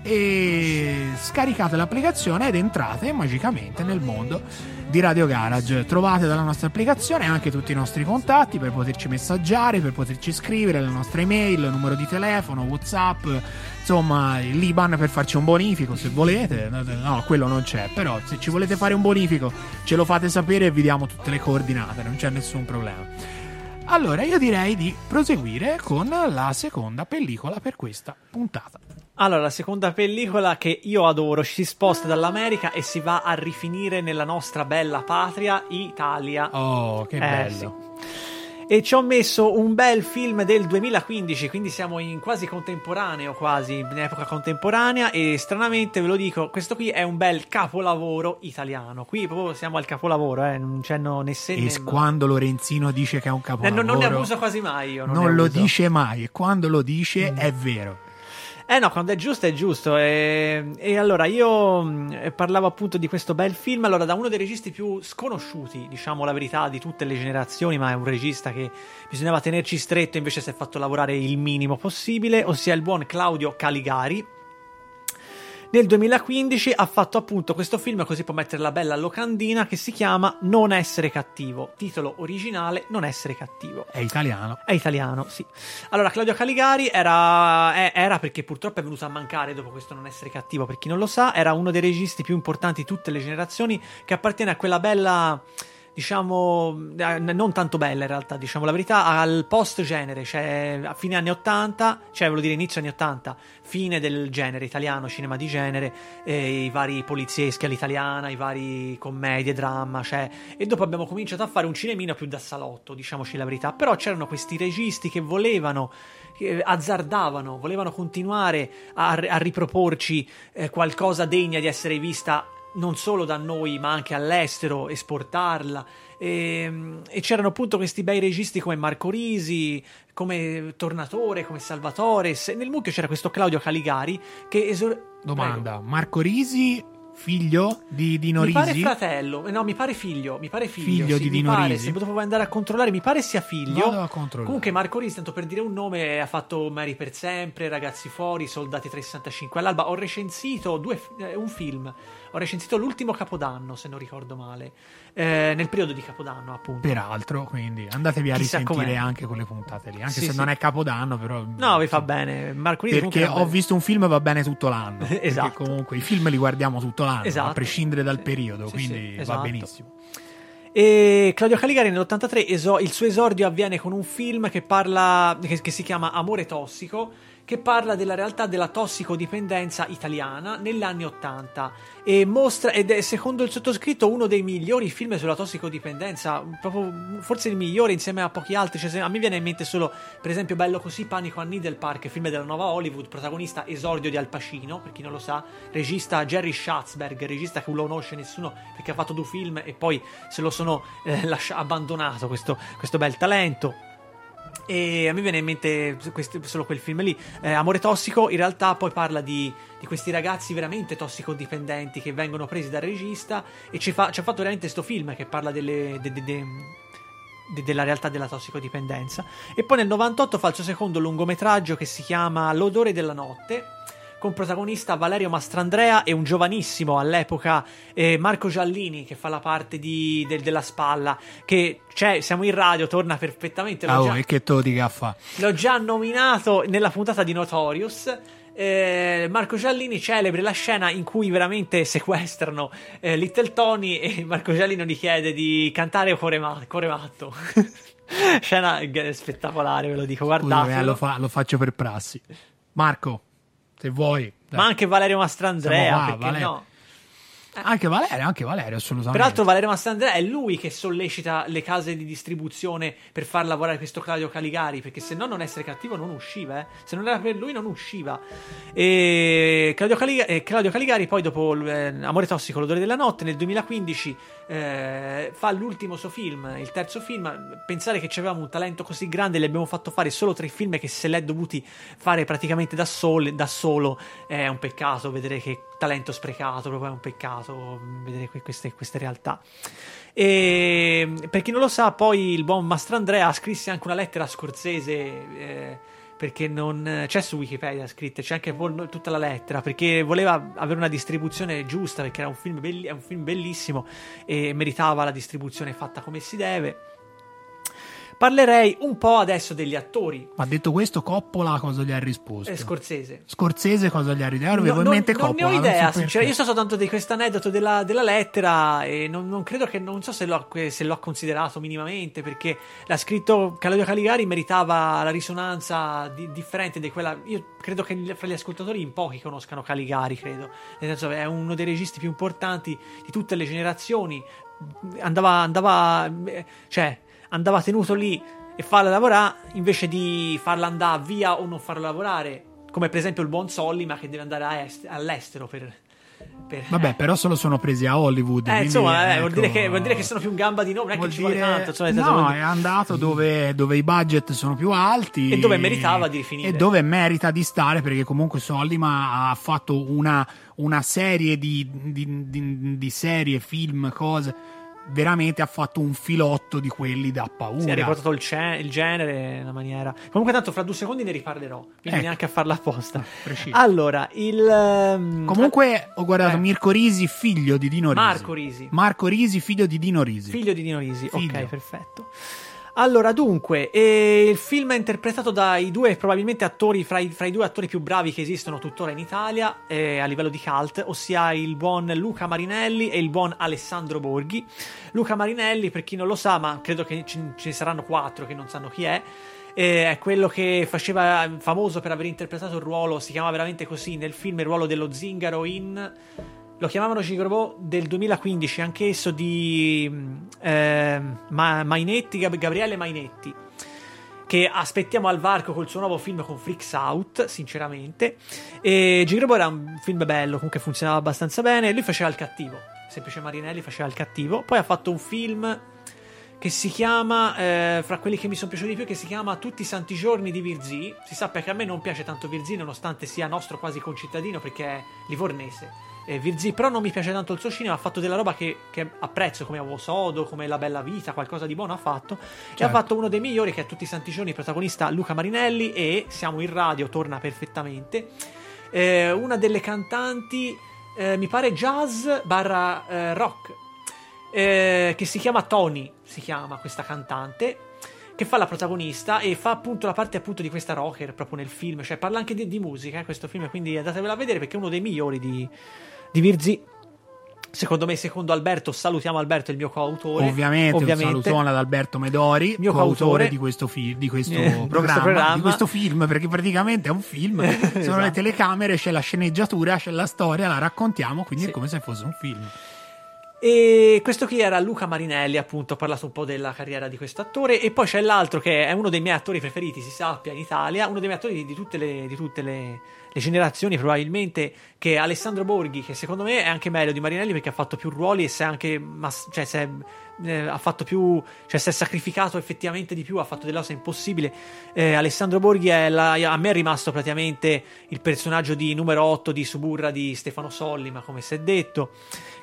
e scaricate l'applicazione ed entrate magicamente nel mondo di Radio Garage. Trovate dalla nostra applicazione anche tutti i nostri contatti per poterci messaggiare, per poterci scrivere, la nostra email, il numero di telefono, WhatsApp, insomma, il Liban per farci un bonifico se volete. No, quello non c'è, però se ci volete fare un bonifico ce lo fate sapere e vi diamo tutte le coordinate, non c'è nessun problema. Allora, io direi di proseguire con la seconda pellicola per questa puntata. Allora, la seconda pellicola che io adoro si sposta dall'America e si va a rifinire nella nostra bella patria, Italia. Oh, che Eh, bello. E ci ho messo un bel film del 2015, quindi siamo in quasi contemporaneo, quasi in epoca contemporanea. E stranamente ve lo dico, questo qui è un bel capolavoro italiano. Qui proprio siamo al capolavoro, eh, non c'è no, né se E quando Lorenzino dice che è un Eh, capolavoro, non, non ne abuso quasi mai io. Non, non lo dice mai. E quando lo dice Mm. è vero. Eh no, quando è giusto è giusto. E, e allora io mh, parlavo appunto di questo bel film. Allora, da uno dei registi più sconosciuti, diciamo la verità, di tutte le generazioni, ma è un regista che bisognava tenerci stretto, invece si è fatto lavorare il minimo possibile, ossia il buon Claudio Caligari. Nel 2015 ha fatto appunto questo film, così può mettere la bella locandina, che si chiama Non essere cattivo. Titolo originale Non essere cattivo. È italiano. È italiano, sì. Allora, Claudio Caligari era, eh, era perché purtroppo è venuto a mancare dopo questo non essere cattivo, per chi non lo sa, era uno dei registi più importanti di tutte le generazioni che appartiene a quella bella diciamo eh, non tanto bella in realtà diciamo la verità al post genere cioè a fine anni 80 cioè volevo dire inizio anni 80 fine del genere italiano cinema di genere eh, i vari polizieschi all'italiana i vari commedie dramma cioè e dopo abbiamo cominciato a fare un cinemino più da salotto diciamoci la verità. Però c'erano questi registi che volevano che azzardavano volevano continuare a, a riproporci eh, qualcosa degna di essere vista non solo da noi ma anche all'estero, esportarla. E, e c'erano appunto questi bei registi come Marco Risi, come Tornatore, come Salvatore. Se- Nel mucchio c'era questo Claudio Caligari che esor- Domanda: Marco Risi, figlio di Dino mi pare Risi? fratello, eh, no, mi pare figlio, mi pare figlio, Figlio sì, di Dino pare, Risi? Se dopo andare a controllare, mi pare sia figlio. Controllare. Comunque Marco Risi, tanto per dire un nome, ha fatto Mary per sempre, Ragazzi fuori, Soldati 365 all'alba. Ho recensito due, eh, un film, ho recensito l'ultimo Capodanno, se non ricordo male, eh, nel periodo di Capodanno appunto. Peraltro, quindi andatevi a Chissà risentire com'è. anche quelle puntate lì. Anche Sì, se sì. non è capodanno, però. No, vi fa bene. Marco Risi Perché ho era- visto un film va bene tutto l'anno. Perché Esatto. comunque i film li guardiamo tutto l'anno, Esatto. a prescindere dal Sì. periodo, quindi sì, va esatto. benissimo. E Claudio Caligari nell'83 eso- il suo esordio avviene con un film che parla che, che si chiama Amore tossico che parla della realtà della tossicodipendenza italiana negli anni 80 e mostra ed è secondo il sottoscritto uno dei migliori film sulla tossicodipendenza proprio forse il migliore insieme a pochi altri. Cioè, a me viene in mente solo per esempio Bello così Panico a Needle Park film della nuova Hollywood protagonista esordio di Al Pacino per chi non lo sa regista Jerry Schatzberg regista che non lo conosce nessuno perché ha fatto due film e poi se lo sono eh, lascia- abbandonato questo, questo bel talento e a me viene in mente questi- solo quel film lì. Eh, Amore tossico in realtà poi parla di, di questi ragazzi veramente tossicodipendenti che vengono presi dal regista e ci, fa, ci ha fatto veramente sto film che parla delle, de- de- de- de- della realtà della tossicodipendenza. E poi nel 98 fa il suo secondo lungometraggio che si chiama L'odore della notte con protagonista Valerio Mastrandrea e un giovanissimo all'epoca eh, Marco Giallini che fa la parte di, del- della spalla, che c'è, siamo in radio, torna perfettamente. Ah, oh, già- e che te lo dica a fa? L'ho già nominato nella puntata di Notorious. Eh, Marco Giallini celebre la scena in cui veramente sequestrano eh, Little Tony e Marco Giallino gli chiede di cantare Cuore, ma- Cuore matto. scena g- spettacolare, ve lo dico, guardatelo. eh, lo, fa- lo faccio per prassi. Marco, se vuoi. dai. Ma anche Valerio Mastrandrea, Siamo perché Valerio. no? Anche Valerio, anche Valerio, assolutamente. Peraltro Valerio Mastrandrea è lui che sollecita le case di distribuzione per far lavorare questo Claudio Caligari, perché se no non essere cattivo non usciva, eh. se non era per lui non usciva. E Claudio, Caliga- eh, Claudio Caligari poi dopo eh, Amore tossico, l'odore della notte, nel 2015 eh, fa l'ultimo suo film, il terzo film. Pensare che avevamo un talento così grande, gli abbiamo fatto fare solo tre film che se l'è dovuti fare praticamente da, sole- da solo, è un peccato vedere che talento sprecato, proprio è un peccato vedere que- queste, queste realtà. E per chi non lo sa, poi il buon Mastrandrea scrisse anche una lettera a Scorsese. eh, perché non c'è su Wikipedia scritta, c'è anche tutta la lettera. Perché voleva avere una distribuzione giusta. Perché era un film, belli- un film bellissimo e meritava la distribuzione fatta come si deve. Parlerei un po' adesso degli attori. Ma detto questo, Coppola cosa gli ha risposto? Eh, Scorsese. Scorsese cosa gli ha risposto? Io avevo No, in non- mente non, Coppola. ne ho idea, so sinceramente. Io so soltanto di questo aneddoto della, della lettera e non, non credo che. Non so se l'ho, se l'ho considerato minimamente perché l'ha scritto Claudio Caligari meritava la risonanza di- differente di quella. Io credo che fra gli ascoltatori in pochi conoscano Caligari, credo. Nel senso, è uno dei registi più importanti di tutte le generazioni. Andava. andava eh, cioè, andava tenuto lì e farla lavorare invece di farla andare via o non farla lavorare. Come per esempio il buon Solly, ma che deve andare a est- all'estero per. per- Vabbè, però se lo sono presi a Hollywood. eh, quindi, insomma, eh, vuol, ecco, dire che, vuol dire che sono più in gamba di noi, non è vuol che ci vuole dire- tanto. insomma, nel senso, no, vuol è andato dove, dove i budget sono più alti E dove meritava di finire. E dove merita di stare perché comunque Sollima ha fatto una, una serie di, di, di- di serie, film, cose. Veramente ha fatto un filotto di quelli da paura. Si è riportato il, ce- il genere in una maniera. Comunque, tanto fra due secondi ne riparlerò. Quindi Ecco. neanche a farla apposta. Preciso. Allora, il. ehm, Comunque ho guardato eh. Mirko Risi, figlio di Dino Risi. Marco Risi. Marco Risi, figlio di Dino Risi. Figlio di Dino Risi, Figlio. ok, perfetto. Allora, dunque, eh, il film è interpretato dai due, probabilmente attori, fra i, fra i due attori più bravi che esistono tuttora in Italia eh, a livello di cult, ossia il buon Luca Marinelli e il buon Alessandro Borghi. Luca Marinelli, per chi non lo sa, ma credo che ce ne saranno quattro che non sanno chi è, eh, è quello che faceva famoso per aver interpretato il ruolo, si chiama veramente così nel film, il ruolo dello zingaro in lo chiamavano Gigrobò del 2015, anch'esso di Ma- Mainetti, Gab- Gabriele Mainetti, che aspettiamo al varco col suo nuovo film con Freaks Out, sinceramente. E Gigrobò era un film bello, comunque funzionava abbastanza bene. Lui faceva il cattivo, semplice Marinelli faceva il cattivo. Poi ha fatto un film che si chiama, eh, fra quelli che mi sono piaciuti di più, che si chiama Tutti i santi giorni di Virzì. Si sappia che a me non piace tanto Virzì, nonostante sia nostro quasi concittadino, perché è livornese. Eh, Virzì, però non mi piace tanto il suo cinema, ha fatto della roba che, che apprezzo, come Avo Sodo, come La Bella Vita, qualcosa di buono ha fatto. E ha Certo. fatto uno dei migliori, che è Tutti i santi giorni, protagonista Luca Marinelli, e siamo in radio, torna perfettamente. Eh, una delle cantanti, eh, mi pare jazz barra eh, rock, eh, che si chiama Tony, si chiama questa cantante, che fa la protagonista e fa appunto la parte appunto di questa rocker proprio nel film, cioè parla anche di, di musica eh, questo film, quindi andatevela a vedere perché è uno dei migliori di, di Virzì. Secondo me, secondo Alberto, salutiamo Alberto, il mio coautore. Ovviamente, Ovviamente. un salutone ad Alberto Medori, Mio coautore di questo, fi- di questo, Eh, di questo programma, programma. di questo film, perché praticamente è un film, sono Esatto. le telecamere, c'è la sceneggiatura, c'è la storia, la raccontiamo, quindi Sì. è come se fosse un film. E questo qui era Luca Marinelli, appunto, ho parlato un po' della carriera di questo attore. E poi c'è l'altro che è uno dei miei attori preferiti, si sappia, in Italia, uno dei miei attori di tutte, le, di tutte le, le generazioni, probabilmente, che Alessandro Borghi, che secondo me è anche meglio di Marinelli perché ha fatto più ruoli e si è anche mas- cioè, si è eh, ha fatto più, cioè si è sacrificato effettivamente di più, ha fatto delle cose impossibili. Eh, Alessandro Borghi è la- a me è rimasto praticamente il personaggio di numero 8 di Suburra di Stefano Sollima, come si è detto,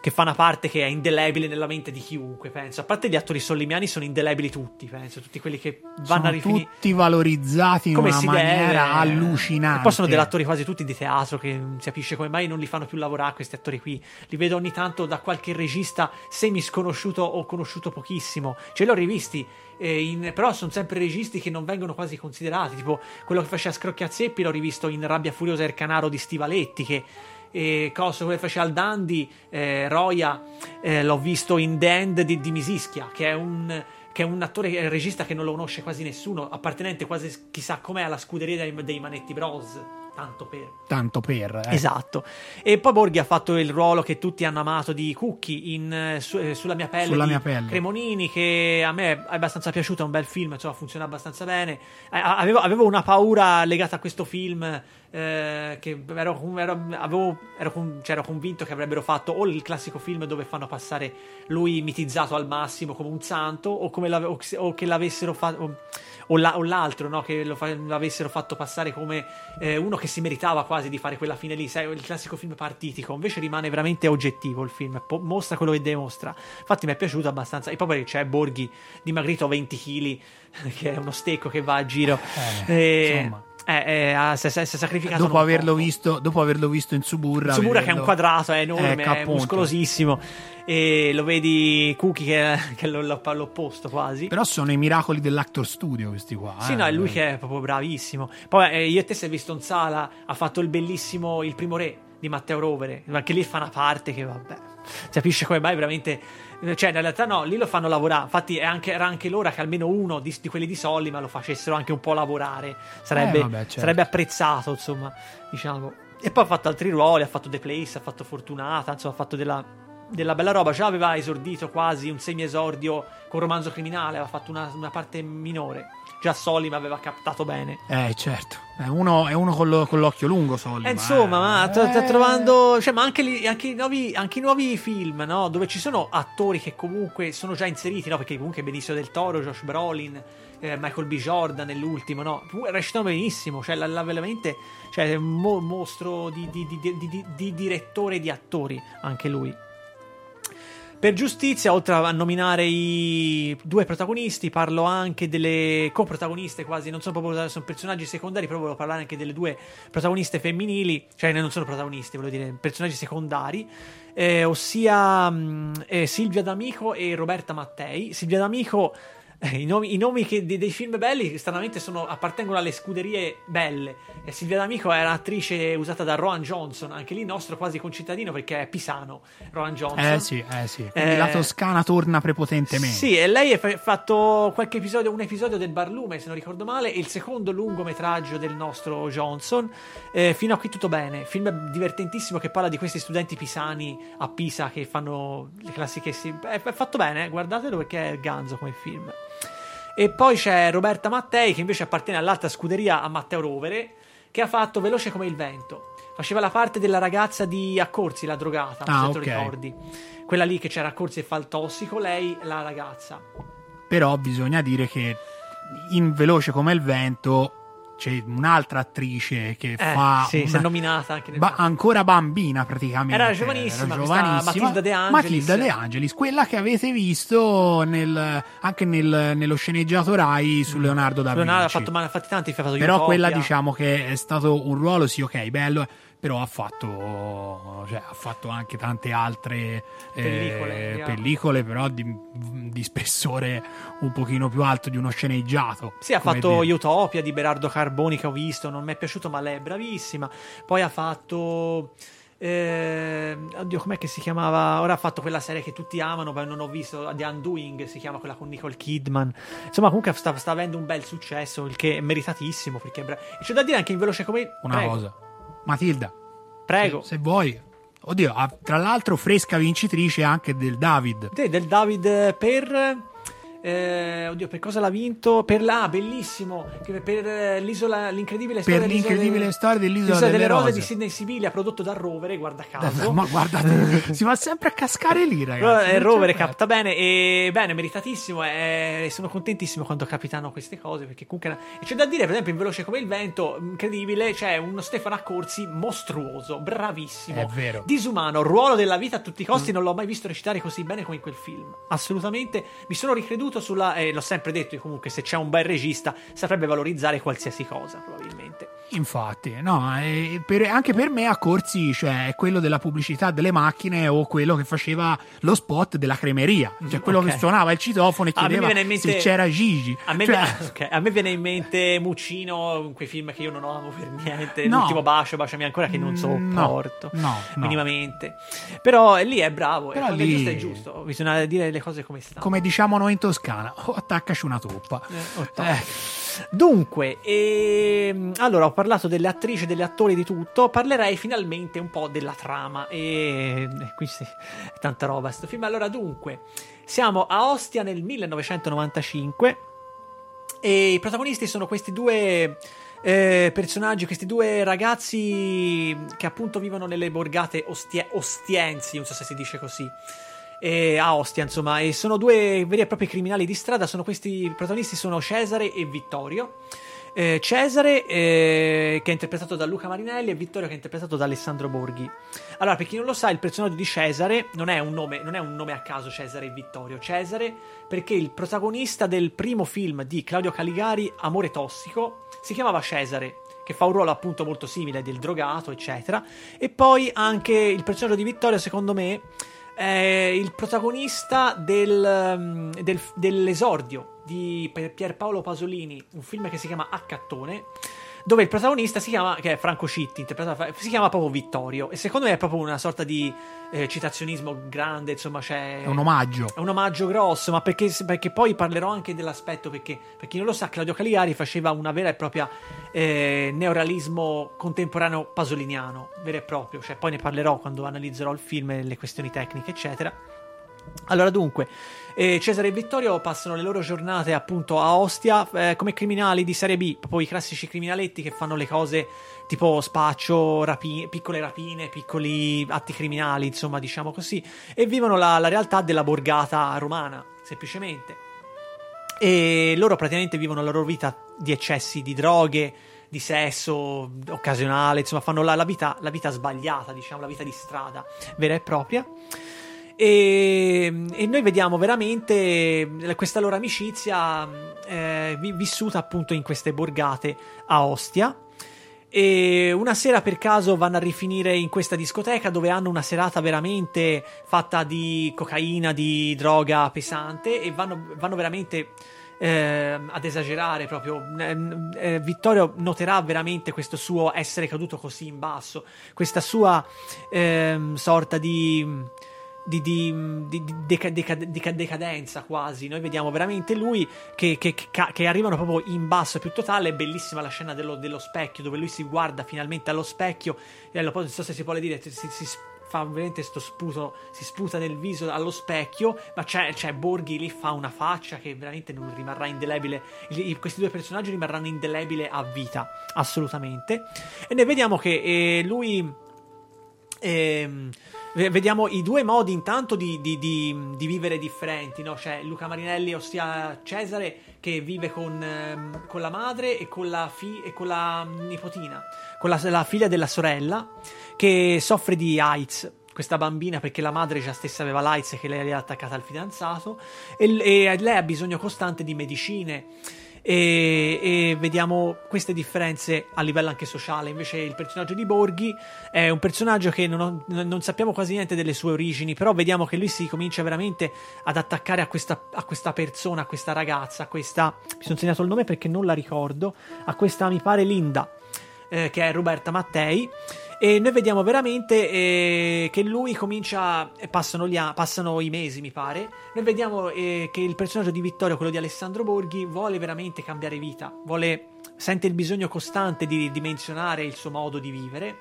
che fa una parte che è indelebile nella mente di chiunque, penso. A parte gli attori sollimiani sono indelebili tutti, penso, tutti quelli che vanno Sono a rifinire tutti valorizzati in come una maniera deve. allucinante. E poi sono degli attori quasi tutti di teatro che non si capisce come mai non li fanno più lavorare questi attori qui. Li vedo ogni tanto da qualche regista semi sconosciuto o conosciuto pochissimo. Ce li ho rivisti. eh, in- però sono sempre registi che non vengono quasi considerati. Tipo quello che faceva Scrocchiazeppi l'ho rivisto in Rabbia Furiosa e il Canaro di Stivaletti. Che e coso, quello che faceva il Dandy, eh, Roya, eh, l'ho visto in End di, di Misischia, che è un che è un attore e regista che non lo conosce quasi nessuno, appartenente quasi chissà com'è alla scuderia dei, dei Manetti Bros. Tanto per. Tanto per. eh. Esatto. E poi Borghi ha fatto il ruolo che tutti hanno amato di Cookie in eh, su- eh, Sulla mia pelle. Sulla mia pelle. Cremonini, che a me è abbastanza piaciuto, è un bel film, insomma, funziona abbastanza bene. Eh, Avevo, avevo una paura legata a questo film. eh, che ero, ero- avevo- ero cioè, ero convinto che avrebbero fatto o il classico film dove fanno passare lui mitizzato al massimo come un santo o, come o o che l'avessero fatto o, la- o l'altro no? che lo fa- l'avessero fatto passare come eh, uno che si meritava quasi di fare quella fine lì sai il classico film partitico invece rimane veramente oggettivo il film po- mostra quello che dimostra infatti mi è piaciuto abbastanza e poi perché c'è Borghi dimagrito 20 kg che è uno stecco che va a giro Eh, E- insomma. Eh, eh, ha- si è sacrificato Dopo averlo, visto, dopo averlo visto in Suburra. Suburra che è un quadrato, è enorme, Ecco, è muscolosissimo. E lo vedi Cookie che, che è lo- lo- l'opposto quasi. Però sono i miracoli dell'Actor Studio questi qua. Sì, eh. no, è lui che è proprio bravissimo. Poi eh, io e te si è visto in sala, ha fatto il bellissimo Il primo re di Matteo Rovere, ma anche lì fa una parte che vabbè, capisce come mai veramente... Cioè, in realtà no, lì lo fanno lavorare. Infatti, è anche- era anche l'ora che almeno uno di, di quelli di Sollima lo facessero anche un po' lavorare. Sarebbe, Eh, vabbè, certo. sarebbe apprezzato, insomma, diciamo. E poi ha fatto altri ruoli, ha fatto The Place, ha fatto Fortunata, insomma, ha fatto della, della bella roba. Già aveva esordito quasi un semi-esordio con Romanzo Criminale, aveva fatto una, una parte minore. Già Sollima aveva captato bene. Eh, certo. È uno, è uno con, lo- con l'occhio lungo, Solly. Eh, insomma, ma sta, Eh. trovando. Cioè, ma anche, lì- anche, i nuovi, anche i nuovi film, no? Dove ci sono attori che comunque sono già inseriti, no? Perché comunque Benicio del Toro, Josh Brolin, eh, Michael B. Jordan nell'ultimo, no? Recitano benissimo. Cioè, la, la- veramente. Cioè, è un mo- mostro di, di- di- di- di- di direttore di attori, anche lui. Per giustizia, oltre a nominare i due protagonisti, parlo anche delle coprotagoniste quasi, non sono proprio sono personaggi secondari, però volevo parlare anche delle due protagoniste femminili, cioè non sono protagonisti, volevo dire personaggi secondari, eh, ossia mh, eh, Silvia D'Amico e Roberta Mattei. Silvia D'Amico, i nomi, i nomi che- dei, dei film belli stranamente sono- appartengono alle scuderie belle. E Silvia D'Amico è un'attrice usata da Rowan Johnson, anche lì nostro quasi concittadino perché è pisano, Rowan Johnson. Eh sì, eh sì. Quindi Eh, la Toscana torna prepotentemente. Sì, e lei ha fa- fatto qualche episodio, un episodio del Barlume, se non ricordo male, il secondo lungometraggio del nostro Johnson. Eh, fino a qui tutto bene. Film divertentissimo che parla di questi studenti pisani a Pisa che fanno le classiche. si- È, è fatto bene, eh, guardatelo perché è ganzo come film. E poi c'è Roberta Mattei che invece appartiene all'altra scuderia a Matteo Rovere, che ha fatto Veloce come il vento. Faceva la parte della ragazza di Accorsi, la drogata, Ah, se te ok. lo ricordi. Quella lì che c'era Accorsi e fa il tossico, lei la ragazza. Però bisogna dire che in Veloce come il vento c'è un'altra attrice che Eh, fa sì, si è una- nominata anche nel ba- ancora bambina praticamente. Era giovanissima, Era giovanissima. Matilda De Angelis. Matilda De Angelis, quella che avete visto nel- anche nel- nello sceneggiato Rai su Leonardo da Vinci. Leonardo ha fatto, ma ne ha fatti tanti, ha fatto Però Utopia. quella diciamo che è stato un ruolo, sì, ok, bello, però ha fatto, cioè, ha fatto anche tante altre eh, Pellicole, diciamo. pellicole, però di, di spessore un pochino più alto di uno sceneggiato. Sì, ha fatto dire. Utopia di Berardo Carboni che ho visto, non mi è piaciuto, ma lei è bravissima. Poi ha fatto. eh, oddio, com'è che si chiamava? Ora ha fatto quella serie che tutti amano, ma non ho visto. The Undoing si chiama quella con Nicole Kidman. Insomma, comunque sta, sta avendo un bel successo, il che è meritatissimo. Perché è bra- e c'è da dire anche in veloce come. Una prego, cosa. Matilda, Prego. se, se vuoi. Oddio, tra l'altro fresca vincitrice anche del David. Te, del David per Eh, oddio, per cosa l'ha vinto? Per la ah, bellissimo. Per eh, l'isola, l'incredibile storia Per dell'isola l'incredibile delle- storia dell'isola l'isola delle rose. rose. di Sidney Sibilia, prodotto da Rovere, guarda caso. Ma guardate, si va sempre a cascare lì, ragazzi. eh, Rovere capta bene e bene, meritatissimo e sono contentissimo quando capitano queste cose perché comunque e c'è da dire per esempio in Veloce come il vento incredibile c'è uno Stefano Accorsi mostruoso bravissimo È vero. disumano ruolo della vita a tutti i costi non l'ho mai visto recitare così bene come in quel film assolutamente mi sono ricreduto sulla e l'ho sempre detto comunque se c'è un bel regista saprebbe valorizzare qualsiasi cosa probabilmente Infatti, no, eh, per- anche per me a corsi, cioè, è quello della pubblicità delle macchine o quello che faceva lo spot della cremeria, cioè quello ok. che suonava il citofono e Ah, chiedeva mente- se c'era Gigi. A me, Cioè, ok, a me viene in mente Muccino, in quei film che io non amo per niente. No. L'ultimo bacio, baciami ancora, che non Mm, sopporto. no, no. Minimamente. Però lì è bravo. Però è lì- giusto è giusto. Bisogna dire le cose come stanno. come diciamo noi in Toscana, o attaccaci una toppa. Eh, otto. Eh, Dunque, ehm, allora ho parlato delle attrici, degli attori, di tutto. Parlerei finalmente un po' della trama. E e qui sì, è tanta roba sto film. Allora, dunque, siamo a Ostia nel 1995 e i protagonisti sono questi due eh, personaggi, questi due ragazzi che appunto vivono nelle borgate ostie- ostiensi, non so se si dice così. Eh, a Ostia, insomma, e sono due veri e propri criminali di strada. Sono questi protagonisti sono Cesare e Vittorio. Eh, Cesare, eh, che è interpretato da Luca Marinelli, e Vittorio, che è interpretato da Alessandro Borghi. Allora, per chi non lo sa, il personaggio di Cesare non è un nome, non è un nome a caso Cesare e Vittorio. Cesare, perché il protagonista del primo film di Claudio Caligari, Amore Tossico, si chiamava Cesare che fa un ruolo appunto molto simile del drogato, eccetera. E poi anche il personaggio di Vittorio, secondo me, è il protagonista del, um, del- dell'esordio di Pier- Pierpaolo Pasolini, un film che si chiama Accattone. Dove il protagonista si chiama, che è Franco Citti, interpretato si chiama proprio Vittorio. E secondo me è proprio una sorta di eh, citazionismo grande, insomma, c'è. è un omaggio. È un omaggio grosso, ma perché, perché poi parlerò anche dell'aspetto, perché per chi non lo sa, Claudio Caligari faceva una vera e propria eh, neorealismo contemporaneo pasoliniano, vero e proprio, cioè poi ne parlerò quando analizzerò il film e le questioni tecniche, eccetera. Allora, dunque, eh, Cesare e Vittorio passano le loro giornate appunto a Ostia eh, come criminali di serie B, proprio i classici criminaletti che fanno le cose tipo spaccio, rapi- piccole rapine, piccoli atti criminali, insomma, diciamo così, e vivono la, la realtà della borgata romana, semplicemente. E loro praticamente vivono la loro vita di eccessi di droghe, di sesso occasionale, insomma, fanno la, la vita, la vita sbagliata, diciamo, la vita di strada vera e propria. E, e noi vediamo veramente questa loro amicizia eh, vi- vissuta appunto in queste borgate a Ostia. E una sera per caso vanno a rifinire in questa discoteca dove hanno una serata veramente fatta di cocaina, di droga pesante e vanno, vanno veramente eh, ad esagerare proprio. Eh, eh, Vittorio noterà veramente questo suo essere caduto così in basso, questa sua ehm, sorta di di, di- di- deca- deca- deca- decadenza quasi. Noi vediamo veramente lui che, che- che arrivano proprio in basso più totale. È bellissima la scena dello, dello specchio dove lui si guarda finalmente allo specchio. E allora, non so se si può dire, si, si fa veramente sto sputo, si sputa nel viso allo specchio. Ma c'è, c'è Borghi lì, fa una faccia che veramente non rimarrà indelebile. I- questi due personaggi rimarranno indelebile a vita, assolutamente. E noi vediamo che eh, lui. ve- vediamo i due modi intanto di, di- di- di vivere differenti, no? C'è Luca Marinelli, ossia Cesare, che vive con, ehm, con la madre e con la, fi- e con la nipotina, con la, la figlia della sorella, che soffre di AIDS. Questa bambina, perché la madre già stessa aveva l'AIDS che lei era attaccata al fidanzato, e, e lei ha bisogno costante di medicine e, e vediamo queste differenze a livello anche sociale. Invece il personaggio di Borghi è un personaggio che non, ho- non sappiamo quasi niente delle sue origini, però vediamo che lui si comincia veramente ad attaccare a questa, a questa persona, a questa ragazza, a questa... Mi sono segnato il nome perché non la ricordo, a questa mi pare Linda, eh, che è Roberta Mattei. E noi vediamo veramente eh, che lui comincia. e Passano, gli passano i mesi, mi pare. Noi vediamo eh, che il personaggio di Vittorio, quello di Alessandro Borghi, vuole veramente cambiare vita. Vuole, sente il bisogno costante di dimensionare il suo modo di vivere.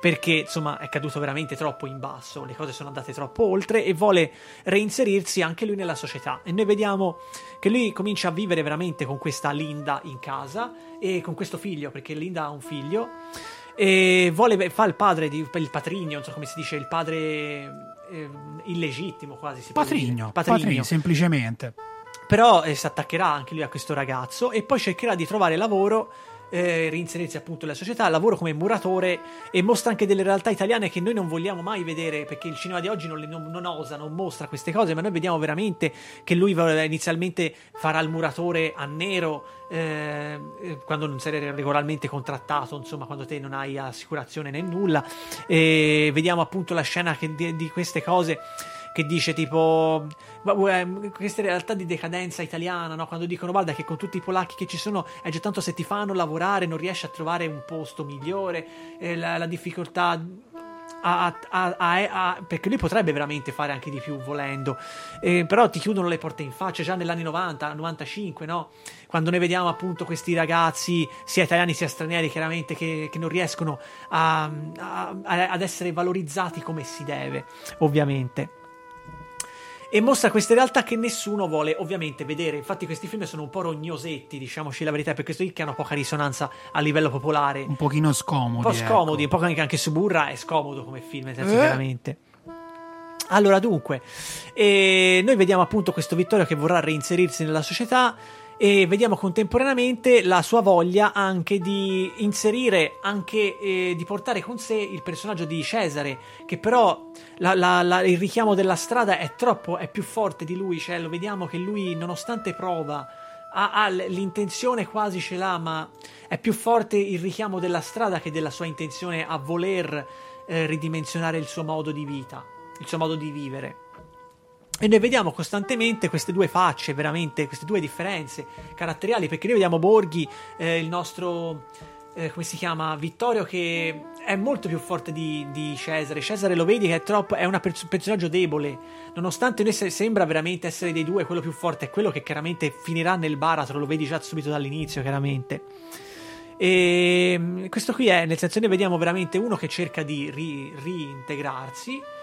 perché insomma è caduto veramente troppo in basso, le cose sono andate troppo oltre e vuole reinserirsi anche lui nella società. E noi vediamo che lui comincia a vivere veramente con questa Linda in casa e con questo figlio, perché Linda ha un figlio e vuole fa il padre di, il patrigno, non so come si dice, il padre eh, illegittimo quasi si dire. Patrigno, patrigno, semplicemente. Però eh, si attaccherà anche lui a questo ragazzo e poi cercherà di trovare lavoro eh, reinserirsi appunto nella società, lavoro come muratore e mostra anche delle realtà italiane che noi non vogliamo mai vedere perché il cinema di oggi non, le, non, non osa, non mostra queste cose, ma noi vediamo veramente che lui inizialmente farà il muratore a nero eh, quando non sei regolarmente contrattato, insomma, quando te non hai assicurazione né nulla. E vediamo appunto la scena di, di queste cose che dice tipo queste realtà di decadenza italiana, no? quando dicono guarda che con tutti i polacchi che ci sono è già tanto se ti fanno lavorare non riesci a trovare un posto migliore, eh, la, la, difficoltà a, a, a, perché lui potrebbe veramente fare anche di più volendo, eh, però ti chiudono le porte in faccia già negli anni 90, 95, no? quando noi vediamo appunto questi ragazzi, sia italiani sia stranieri, chiaramente che, che non riescono ad essere valorizzati come si deve, ovviamente e mostra queste realtà che nessuno vuole ovviamente vedere. Infatti questi film sono un po' rognosetti, diciamoci la verità, per questo che hanno poca risonanza a livello popolare. Un pochino scomodi. Un po' scomodi, ecco. un po' anche, anche Suburra è scomodo come film, nel senso eh. veramente. Allora, dunque, eh, noi vediamo appunto questo Vittorio che vorrà reinserirsi nella società e vediamo contemporaneamente la sua voglia anche di inserire, anche eh, di portare con sé il personaggio di Cesare, che però la, la, la, il richiamo della strada è troppo, è più forte di lui, cioè lo vediamo che lui nonostante prova ha, ha l'intenzione quasi ce l'ha, ma è più forte il richiamo della strada che della sua intenzione a voler eh, ridimensionare il suo modo di vita, il suo modo di vivere. E noi vediamo costantemente queste due facce, veramente, queste due differenze caratteriali, perché noi vediamo Borghi, eh, il nostro, eh, come si chiama, Vittorio, che è molto più forte di, di Cesare. Cesare lo vedi che è, troppo, è un personaggio debole, nonostante noi se, sembra veramente essere dei due quello più forte, è quello che chiaramente finirà nel baratro, lo vedi già subito dall'inizio, chiaramente. E questo qui è, nel senso, noi vediamo veramente uno che cerca di ri, reintegrarsi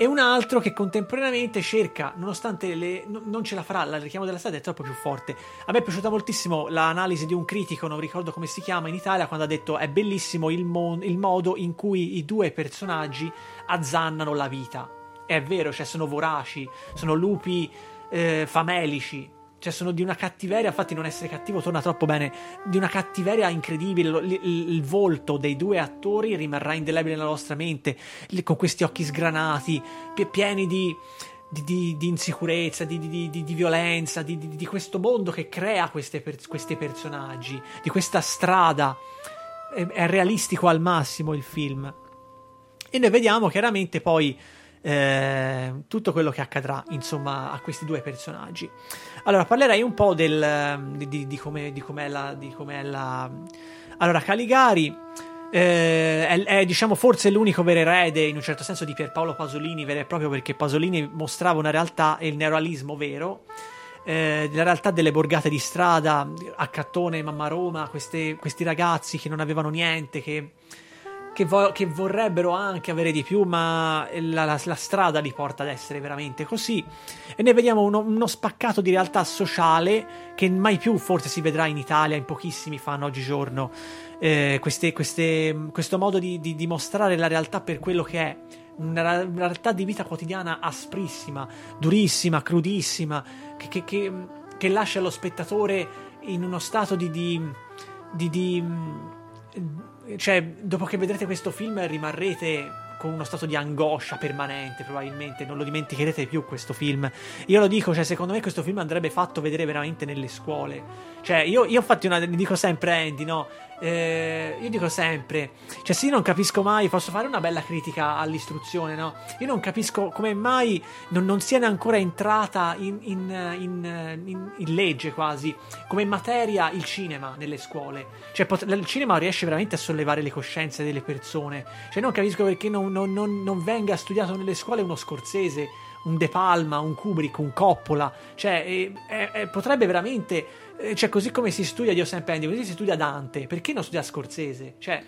e un altro che contemporaneamente cerca, nonostante le, no, non ce la farà, il richiamo della strada è troppo più forte. A me è piaciuta moltissimo l'analisi di un critico, non ricordo come si chiama in Italia, quando ha detto è bellissimo il, mo- il modo in cui i due personaggi azzannano la vita. È vero, cioè sono voraci, sono lupi eh, famelici, cioè sono di una cattiveria, infatti non essere cattivo torna troppo bene, di una cattiveria incredibile, il, il, il volto dei due attori rimarrà indelebile nella nostra mente, con questi occhi sgranati, pieni di, di, di, di insicurezza, di, di violenza, di, questo mondo che crea per, questi personaggi, di questa strada, è, è realistico al massimo il film. E noi vediamo chiaramente poi eh, tutto quello che accadrà insomma a questi due personaggi. Allora parlerei un po' del, di, di, come, di com'è la, di com'è la... Allora Caligari eh, è, è, diciamo forse l'unico vero erede in un certo senso di Pierpaolo Pasolini vero e proprio perché Pasolini mostrava una realtà e il neorealismo vero eh, la realtà delle borgate di strada a Cattone, Mamma Roma queste, questi ragazzi che non avevano niente che che, vo- che, vorrebbero anche avere di più, ma la, la, la, strada li porta ad essere veramente così. E ne vediamo uno, uno, spaccato di realtà sociale che mai più forse si vedrà in Italia, in pochissimi fanno oggigiorno. Eh, queste, queste, questo modo di, di, di, la realtà per quello che è. Una, realtà di vita quotidiana asprissima, durissima, crudissima, che, che, che, che lascia lo spettatore in uno stato di, di, di cioè, dopo che vedrete questo film rimarrete con uno stato di angoscia permanente, probabilmente non lo dimenticherete più questo film. Io lo dico, cioè, secondo me questo film andrebbe fatto vedere veramente nelle scuole. Cioè, io, io ho fatto una. dico sempre Andy, no? Eh, io dico sempre, cioè se io non capisco mai, posso fare una bella critica all'istruzione, no? Io non capisco come mai non, non sia ancora entrata in, in, in, in, legge quasi, come materia il cinema nelle scuole. Cioè pot- il cinema riesce veramente a sollevare le coscienze delle persone. Cioè non capisco perché non, non, non venga studiato nelle scuole uno scorsese un De Palma, un Kubrick, un Coppola, cioè eh, eh, potrebbe veramente, eh, cioè così come si studia Dio sempre Andy, così si studia Dante, perché non studia Scorsese? Cioè,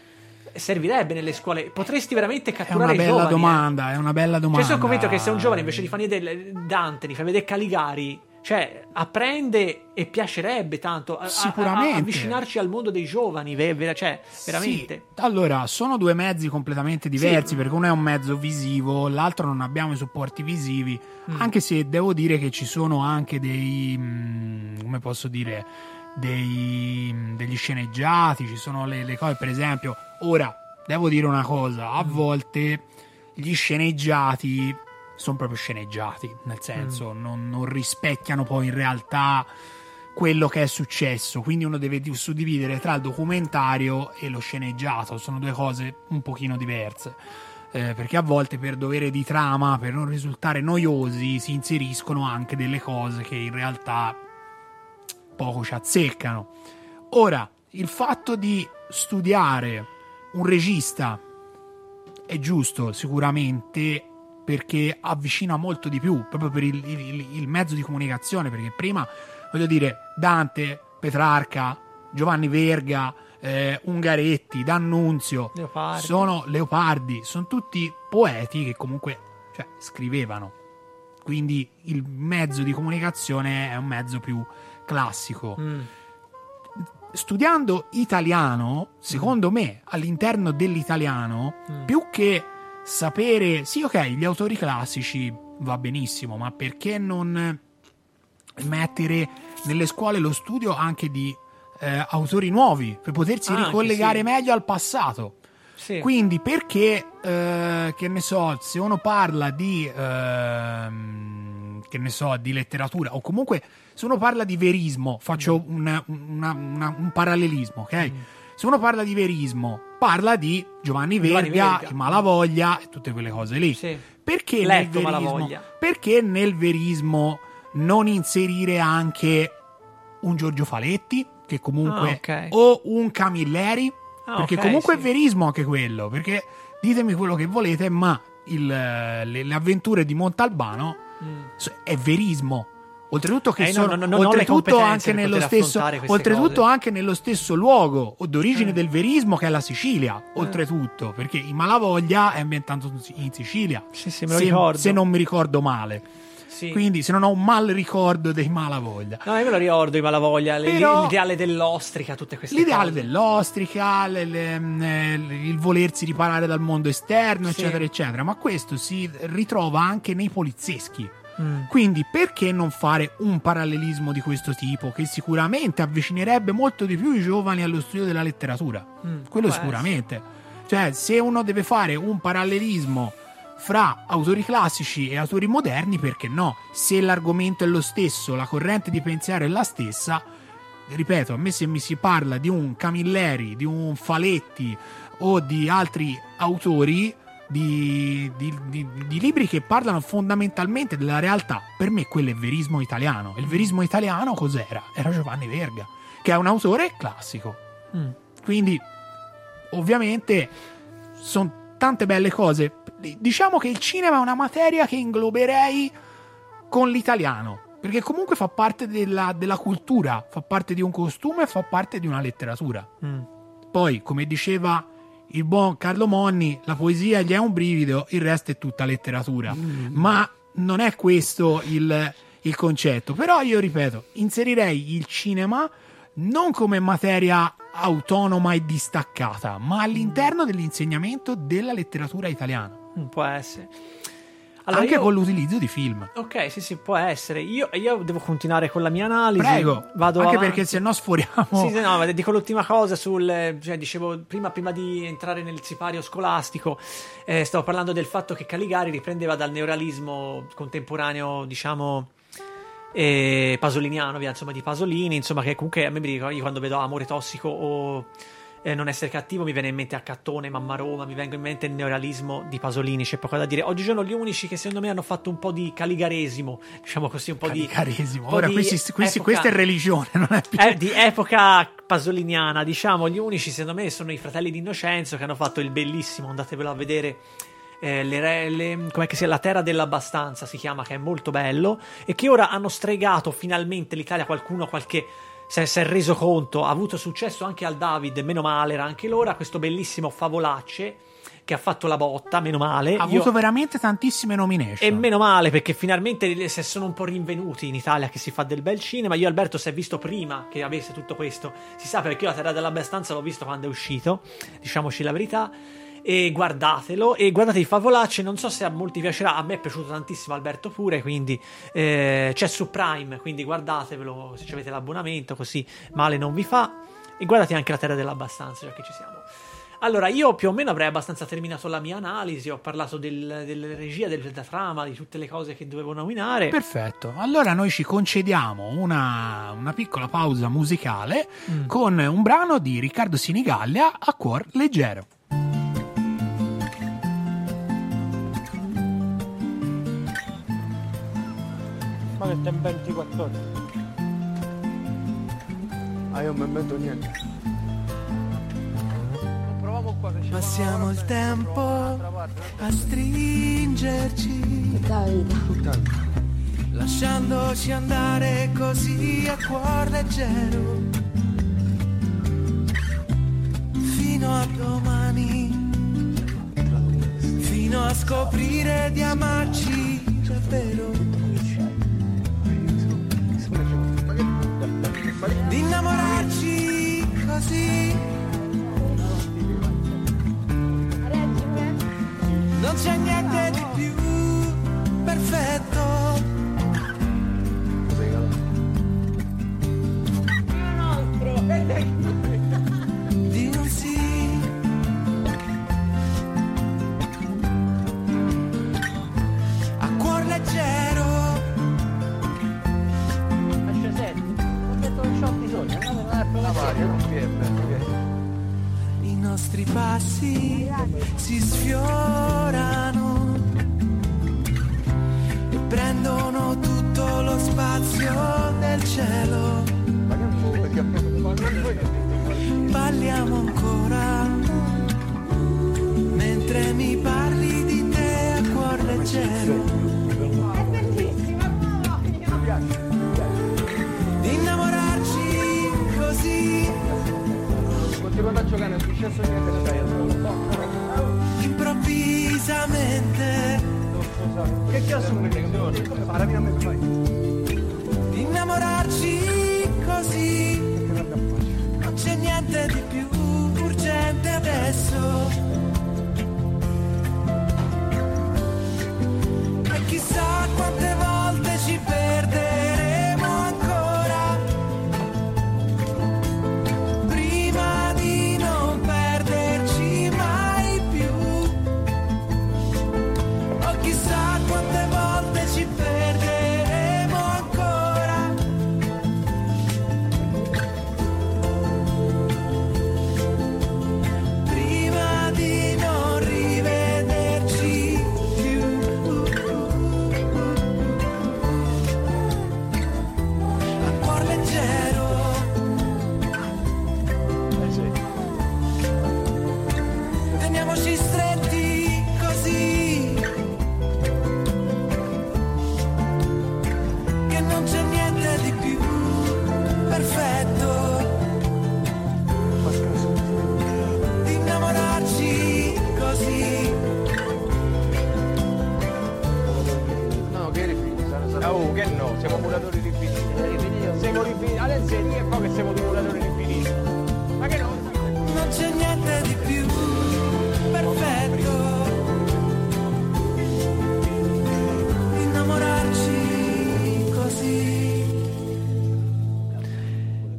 servirebbe nelle scuole. Potresti veramente È catturare una i bella giovani. eh. domanda, è una bella domanda. Cioè, sono convinto che se un giovane invece di far vedere Dante, di far vedere Caligari, cioè apprende e piacerebbe tanto a- a- Sicuramente. a- avvicinarci al mondo dei giovani, ve- vera- cioè, veramente. Sì. Allora, sono due mezzi completamente diversi perché uno è un mezzo visivo, l'altro non abbiamo i supporti visivi, Mm. anche se devo dire che ci sono anche dei mm, come posso dire dei, mm, degli sceneggiati, ci sono le, le cose, per esempio, ora devo dire una cosa, Mm. a volte gli sceneggiati sono proprio sceneggiati, nel Mm. senso non, non rispecchiano poi in realtà quello che è successo. Quindi uno deve di- suddividere tra il documentario e lo sceneggiato. Sono due cose un pochino diverse. Eh, perché a volte per dovere di trama, per non risultare noiosi, si inseriscono anche delle cose che in realtà poco ci azzeccano. Ora, il fatto di studiare un regista è giusto sicuramente perché avvicina molto di più proprio per il, il- il mezzo di comunicazione perché prima voglio dire Dante, Petrarca, Giovanni Verga, eh, Ungaretti, D'Annunzio Leopardi. sono Leopardi, sono tutti poeti che comunque cioè, scrivevano. Quindi il mezzo di comunicazione è un mezzo più classico Mm. studiando italiano, secondo me, all'interno dell'italiano, Mm. più che sapere, sì, ok, gli autori classici va benissimo, ma perché non mettere nelle scuole lo studio anche di eh, autori nuovi per potersi Anche, ricollegare sì. meglio al passato? Sì. Quindi perché, eh, che ne so, se uno parla di, ehm, che ne so, di letteratura, o comunque se uno parla di verismo, faccio un, una- una- un parallelismo, ok? Mm. Se uno parla di verismo, parla di Giovanni Giovanni Verga, Verga. Malavoglia e tutte quelle cose lì. Sì. Perché nel, verismo, perché nel verismo non inserire anche un Giorgio Faletti, che comunque, Ah, ok. o un Camilleri? Ah, perché ok, comunque sì. è verismo anche quello. Perché ditemi quello che volete, ma il, le, le avventure di Montalbano Mm. è verismo. Oltretutto che Eh, no, sono no, no, le oltretutto anche nello stesso oltretutto anche nello stesso luogo o d'origine Eh. del verismo che è la Sicilia, oltretutto, perché i Malavoglia è ambientato in Sicilia. Sì, sì, me lo se, ricordo. se non mi ricordo male. Sì. Quindi se non ho un mal ricordo dei Malavoglia. No, io me lo ricordo, i Malavoglia, Però- l'ideale dell'ostrica, tutte queste L'ideale cose. dell'ostrica, le- le- eh, il volersi riparare dal mondo esterno, Sì. eccetera, eccetera. Ma questo si ritrova anche nei polizieschi. Mm. Quindi perché non fare un parallelismo di questo tipo che sicuramente avvicinerebbe molto di più i giovani allo studio della letteratura? Mm, Quello sicuramente. Cioè, se uno deve fare un parallelismo fra autori classici e autori moderni, perché no? Se l'argomento è lo stesso, la corrente di pensiero è la stessa, ripeto, a me se mi si parla di un Camilleri, di un Faletti o di altri autori di, di- di- di libri che parlano fondamentalmente della realtà, per me quello è verismo italiano. Il verismo italiano cos'era? Era Giovanni Verga, che è un autore classico. Mm. Quindi, ovviamente, sono tante belle cose. Diciamo che il cinema è una materia che ingloberei con l'italiano. Perché comunque fa parte della, della cultura, fa parte di un costume, fa parte di una letteratura. Mm. Poi, come diceva il buon Carlo Monni, la poesia gli è un brivido, il resto è tutta letteratura. Ma non è questo il, il concetto. Però io ripeto, inserirei il cinema non come materia autonoma e distaccata, ma all'interno dell'insegnamento della letteratura italiana. Mm, Può essere. Allora, anche io- con l'utilizzo di film. Ok, sì, sì, può essere. Io, io devo continuare con la mia analisi. Prego, Vado anche avanti. perché se no sforiamo. Sì, sì, no, ma dico l'ultima cosa sul. Cioè, dicevo prima, prima di entrare nel sipario scolastico, eh, stavo parlando del fatto che Caligari riprendeva dal neorealismo contemporaneo, diciamo. eh, pasoliniano, via, insomma, di Pasolini, insomma, che comunque a me mi ricordo io quando vedo Amore tossico o eh, Non essere cattivo, mi viene in mente Accattone, Mamma Roma, mi vengo in mente il neorealismo di Pasolini, c'è poco da dire. Oggigiorno gli unici che secondo me hanno fatto un po' di caligaresimo, diciamo così, un po' di. Carisimo. un po' Ora, di questi, questi- epoca- questa è religione, non è più. eh, di epoca pasoliniana, diciamo, gli unici secondo me sono i fratelli di Innocenzo che hanno fatto il bellissimo, andatevelo a vedere. eh, le le- com'è che sia la terra dell'abbastanza si chiama che è molto bello e che ora hanno stregato finalmente l'Italia qualcuno qualche si è, reso conto, ha avuto successo anche al David, meno male, era anche l'ora, questo bellissimo Favolacce che ha fatto la botta, meno male. Ha Io- avuto veramente tantissime nomination. e meno male perché finalmente si sono un po' rinvenuti in Italia che si fa del bel cinema. Io Alberto si è visto prima che avesse tutto questo. Si sa perché io la Terra dell'Abbastanza l'ho visto quando è uscito, diciamoci la verità. E guardatelo e guardate i favolacci. Non so se a molti piacerà. A me è piaciuto tantissimo, Alberto pure. Quindi eh, c'è su Prime. Quindi guardatevelo se avete l'abbonamento, così male non vi fa. E guardate anche la Terra dell'Abbastanza, già che ci siamo. Allora, io più o meno avrei abbastanza terminato la mia analisi. Ho parlato del, della regia, del- della trama, di tutte le cose che dovevo nominare. Perfetto, allora noi ci concediamo una, una piccola pausa musicale Mm. con un brano di Riccardo Sinigallia a cuor leggero. Ma che tempo 24 ore? Ah, io non mi invento niente. Passiamo il tempo a stringerci, lasciandoci andare così a cuor leggero, fino a domani, fino a scoprire di amarci davvero, di innamorarci così. Non c'è niente di più perfetto. Di I nostri passi si sfiorano e prendono tutto lo spazio del cielo. Parliamo ancora mentre mi parli di te a cuor leggero. Giocare, non è successo niente, stai improvvisamente. Che cazzo mi prendi? Parami a me, fai. di innamorarci così. Non c'è niente di più urgente adesso.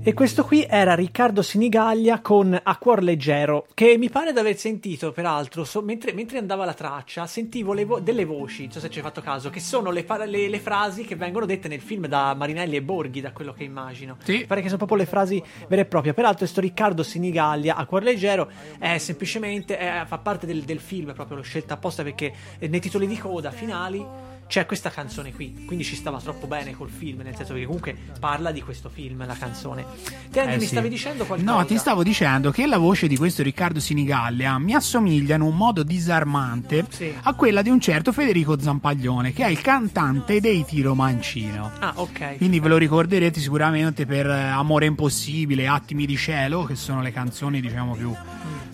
E questo qui era Riccardo Sinigaglia con A Cuor Leggero, che mi pare di aver sentito, peraltro, so- mentre, mentre andava la traccia, sentivo le vo- delle voci, non so se ci hai fatto caso, che sono le, par- le- le frasi che vengono dette nel film da Marinelli e Borghi, da quello che immagino. Sì. Mi pare che sono proprio le frasi vere e proprie. Peraltro, questo Riccardo Sinigaglia, A Cuor Leggero, è semplicemente, è- fa parte del, del film, proprio l'ho scelta apposta perché eh, nei titoli di coda finali c'è questa canzone qui, quindi ci stava troppo bene col film, nel senso che comunque parla di questo film, la canzone. Te Andy, Eh, mi sì. stavi dicendo qualcosa? No, ti stavo dicendo che la voce di questo Riccardo Sinigallia mi assomiglia in un modo disarmante Sì. a quella di un certo Federico Zampaglione, che è il cantante dei Tiro Mancino. Ah, ok. Quindi ve lo ricorderete sicuramente per eh, Amore Impossibile, Attimi di cielo, che sono le canzoni diciamo più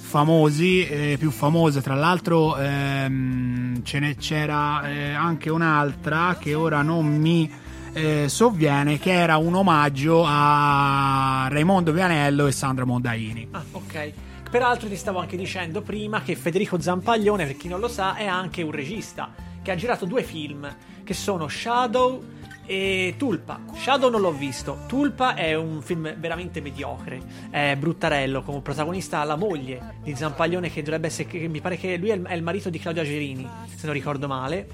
famosi, eh, più famose. Tra l'altro ehm, ce ne c'era eh, anche un'altra che ora non mi eh, sovviene, che era un omaggio a Raimondo Vianello e Sandra Mondaini. Ah, ok. Peraltro ti stavo anche dicendo prima che Federico Zampaglione, per chi non lo sa, è anche un regista che ha girato due film che sono Shadow e Tulpa. Shadow non l'ho visto. Tulpa è un film veramente mediocre. È bruttarello, come protagonista la moglie di Zampaglione che dovrebbe essere che mi pare che lui è il, è il marito di Claudia Gerini, se non ricordo male.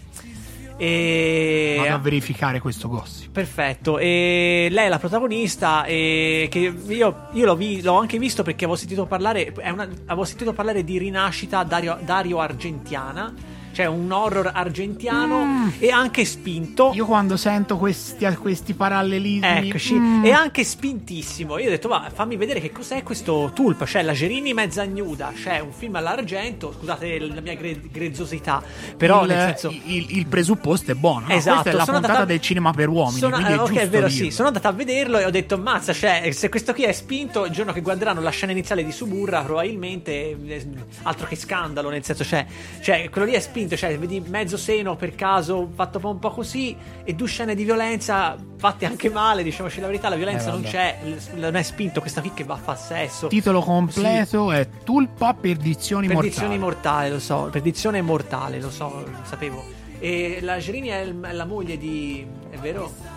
E Vado a verificare questo gossip. Perfetto, e lei è la protagonista e che io, io l'ho, vi- l'ho anche visto perché avevo sentito parlare, una- avevo sentito parlare di Rinascita Dario, Dario Argentiana, cioè un horror argentiano e anche spinto. Io quando sento questi, questi parallelismi... Eccoci, mm, e anche spintissimo. Io ho detto, va, fammi vedere che cos'è questo Tulpa. C'è la Gerini mezza nuda, c'è un film all'argento. Scusate la mia gre- grezzosità, però il, nel senso. il, il presupposto è buono. no? Esatto, Questa è la puntata andata- del cinema per uomini. Sono, quindi è eh, ok, giusto è vero, dirlo. sì. Sono andato a vederlo e ho detto, mazza, cioè, se questo qui è spinto, il giorno che guarderanno la scena iniziale di Suburra, probabilmente, eh, altro che scandalo, nel senso, cioè, cioè, quello lì è spinto, cioè, vedi mezzo seno per caso, fatto un po' così, e due scene di violenza fatte anche male, diciamoci la verità, la violenza Eh, non c'è, non è spinto, questa qui che va a fare sesso. Titolo completo è Tulpa Perdizioni, Perdizioni Mortali. mortali, lo so, perdizione mortale, lo so, lo sapevo. E la Gerini è la moglie di... è vero?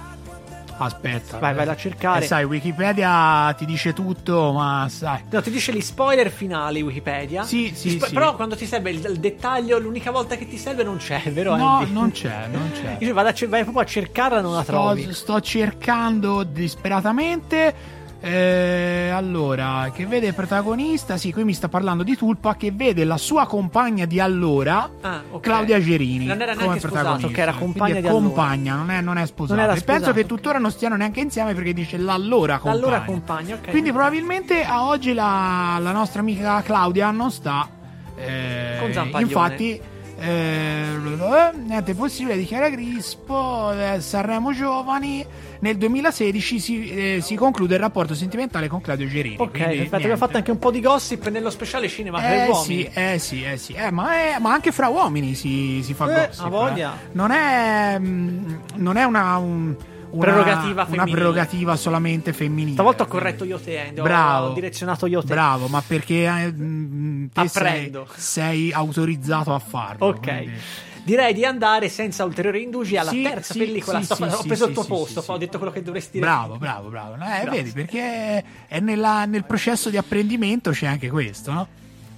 Aspetta. Vai, vai a cercare. Eh, sai, Wikipedia ti dice tutto, ma sai. No, ti dice gli spoiler finali Wikipedia. Sì, sì, spo- sì. Però quando ti serve il, il dettaglio, l'unica volta che ti serve non c'è, vero? No, Andy? non c'è, non c'è. Io vado a vai proprio a cercarla e non la trovi. Sto, sto cercando disperatamente. Eh, allora, che vede il protagonista? Sì, qui mi sta parlando di Tulpa. Che vede la sua compagna di allora, Ah, ok. Claudia Gerini. Non era come neanche sposato, protagonista. che era compagna di allora. compagna, non è, non è sposato. Non era E penso sposato, che tuttora non stiano neanche insieme perché dice l'allora compagna. Allora compagna, ok. Quindi probabilmente a oggi la, la nostra amica Claudia non sta. eh, Con Zampaglione. infatti, eh, niente è possibile dichiara Crispo. eh, Sanremo Giovani. Nel 2016 si, eh, si conclude il rapporto sentimentale con Claudio Gerini. Ok, quindi, perfetto, abbiamo niente. fatto anche un po' di gossip nello speciale cinema per Eh uomini. sì, eh sì, eh sì. Eh, ma, è- ma anche fra uomini si, si fa Eh, gossip. voglia. eh. Non è, mm, non è una, un- una- Prerogativa una femminile. prerogativa solamente femminile. Stavolta ho corretto io te, Andy, ho- Bravo. ho direzionato io te. Bravo, ma perché eh, mm, te sei, sei autorizzato a farlo. Ok. quindi- Direi di andare senza ulteriori indugi alla Sì, terza sì, pellicola. sì, Sto- ho preso il tuo posto, ho detto quello che dovresti dire. Bravo, bravo, bravo. Eh, Grazie. vedi, perché è nella- nel processo di apprendimento c'è anche questo, no?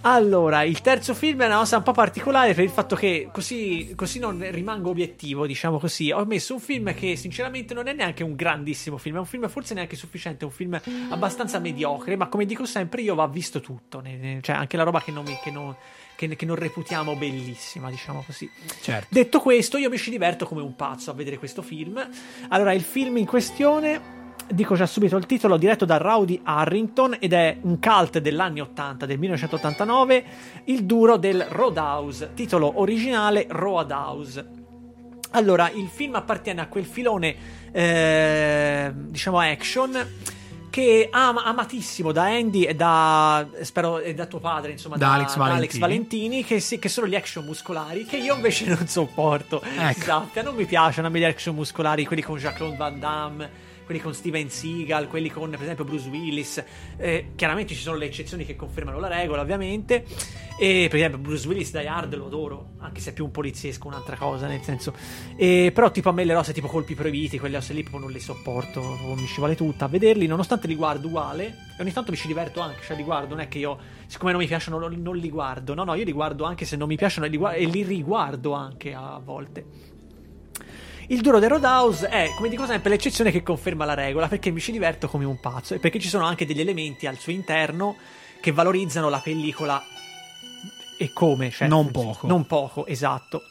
Allora, il terzo film è una cosa un po' particolare per il fatto che così, così non rimango obiettivo, diciamo così. Ho messo un film che sinceramente non è neanche un grandissimo film, è un film forse neanche sufficiente, è un film abbastanza mediocre, ma come dico sempre io va visto tutto, cioè anche la roba che non, mi- che non- che- che non reputiamo bellissima, diciamo così. Certo. Detto questo, io mi ci diverto come un pazzo a vedere questo film. Allora, il film in questione, dico già subito il titolo, diretto da Rowdy Harrington ed è un cult degli anni 80, del 1989, il duro del Roadhouse, titolo originale Roadhouse. Allora, il film appartiene a quel filone, eh, diciamo, action che ama, amatissimo da Andy e da spero e da tuo padre insomma Da Alex Valentini. Valentini, che, sì- che sono gli action muscolari che io invece non sopporto Ecco. Esatto, non mi piacciono a me gli action muscolari quelli con Jacques Van Damme quelli con Steven Seagal quelli con per esempio Bruce Willis. Eh, chiaramente ci sono le eccezioni che confermano la regola ovviamente. E per esempio Bruce Willis Die Hard lo adoro anche se è più un poliziesco un'altra cosa nel senso. E, però tipo a me le rose tipo colpi proibiti quelle cose lì proprio non le sopporto mi ci vuole tutta a vederli nonostante li guardo uguale. E ogni tanto mi ci diverto anche cioè li guardo non è che io siccome non mi piacciono non, li guardo. No no io li guardo anche se non mi piacciono li, gua- e li riguardo anche a volte il duro del Roadhouse è, come dico sempre, l'eccezione che conferma la regola, perché mi ci diverto come un pazzo e perché ci sono anche degli elementi al suo interno che valorizzano la pellicola e come. Cioè, Non poco. Non poco, esatto.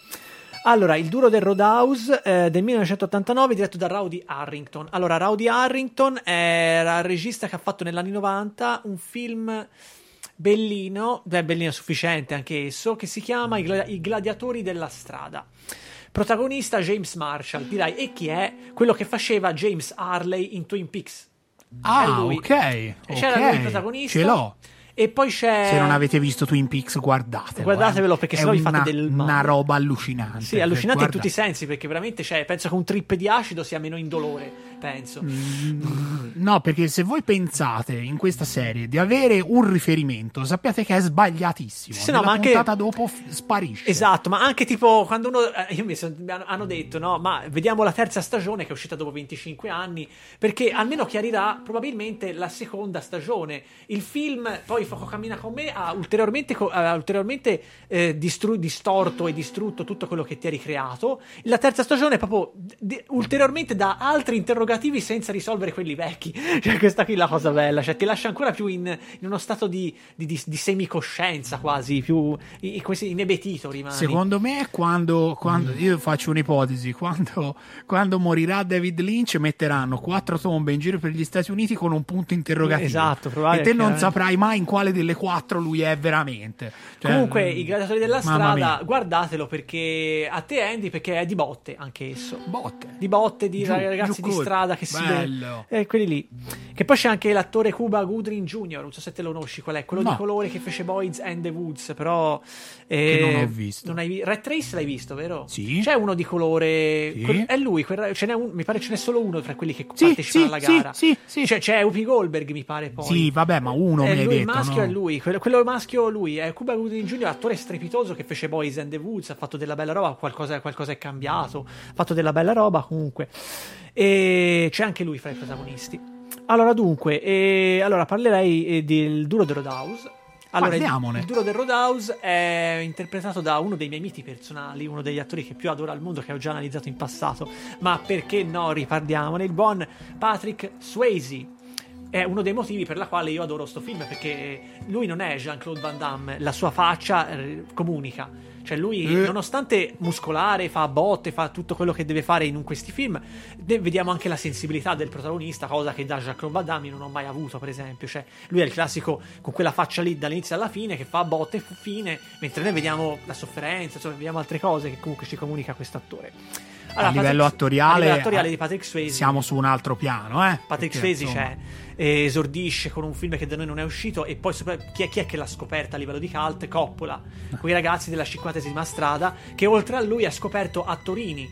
Allora, il duro del Roadhouse eh, del 1989 diretto da Rowdy Harrington. Allora, Rowdy Harrington era il regista che ha fatto negli anni 90 un film bellino, beh, bellino sufficiente anche esso, che si chiama I, Gla- I gladiatori della strada. Protagonista James Marshall, dirai, e chi è? Quello che faceva James Harley in Twin Peaks. Ah, ok. C'era ok. lui il protagonista. Ce l'ho. E poi c'è... Se non avete visto Twin Peaks, guardatelo. Guardatevelo, eh. perché sennò vi fate una, del male. una roba allucinante. Sì, allucinante in Guarda- tutti i sensi, perché veramente cioè, penso che un trip di acido sia meno indolore, penso. Mm, No, perché se voi pensate in questa serie di avere un riferimento, sappiate che è sbagliatissimo. Sì, no, ma anche- puntata dopo f- sparisce. Esatto, ma anche tipo quando uno. eh, Io mi son- mi hanno- detto, no, ma vediamo la terza stagione che è uscita dopo 25 anni, perché almeno chiarirà probabilmente la seconda stagione. Il film, poi Fuoco cammina con me, ha ulteriormente, ha ulteriormente eh, distru- distorto e distrutto tutto quello che ti ha ricreato. La terza stagione proprio d- ulteriormente dà altri interrogativi senza risolvere quelli vecchi. Cioè, questa qui è la cosa bella, cioè ti lascia ancora più in, in uno stato di, di, di- di semicoscienza quasi, più inebetito rimani. Secondo me, quando, quando- Mm. io faccio un'ipotesi, quando, quando morirà David Lynch, metteranno quattro tombe in giro per gli Stati Uniti con un punto interrogativo. Esatto, e probabile te non saprai mai in quale delle quattro lui è veramente. Cioè, Comunque, i gladiatori della strada, guardatelo perché a te Andy, perché è di botte anche esso. Botte. Di botte, di Giù, ragazzi giù di strada che si Bello. Eh, quelli lì. Che poi c'è anche l'attore Cuba Goodring Jr., non so se te lo conosci qual è, quello No. di colore che fece Boys and the Woods, però... eh, Che non ho visto. Non hai vi- Red Trace l'hai visto, vero? Sì. C'è uno di colore... Sì. quel- è lui, quel- ce n'è un- mi pare ce n'è solo uno tra quelli che Sì, partecipano sì, alla sì, gara. sì, sì. C'è, c'è Whoopi Goldberg, mi pare poi. Sì, vabbè, ma uno È mi hai lui, detto. il maschio no? è lui, quello, quello maschio è lui, è Cuba Gooding Jr., attore strepitoso che fece Boys and the Woods, ha fatto della bella roba, qualcosa, qualcosa è cambiato, ha fatto della bella roba comunque. E c'è anche lui fra i protagonisti. Allora, dunque, eh, allora parlerei eh, del Duro del Roadhouse. Allora, il, Parliamone. il Duro del Roadhouse è interpretato da uno dei miei miti personali, uno degli attori che più adoro al mondo, che ho già analizzato in passato, ma perché no, riparliamone, il buon Patrick Swayze è uno dei motivi per la quale io adoro sto film perché lui non è Jean-Claude Van Damme, la sua faccia eh, comunica. Cioè lui, Eh. nonostante muscolare, fa botte, fa tutto quello che deve fare in questi film, vediamo anche la sensibilità del protagonista, cosa che da Van Damme non ho mai avuto, per esempio. Cioè, lui è il classico con quella faccia lì dall'inizio alla fine che fa botte e fine, mentre noi vediamo la sofferenza, insomma, vediamo altre cose che comunque ci comunica questo attore. a livello Patrick- attoriale, a livello attoriale di Patrick Swayze siamo su un altro piano, eh? Patrick Perché, Swayze insomma, c'è, eh, esordisce con un film che da noi non è uscito e poi sopra- chi, è, chi è che l'ha scoperta a livello di cult? Coppola, quei ragazzi della 50esima strada che oltre a lui ha scoperto attorini,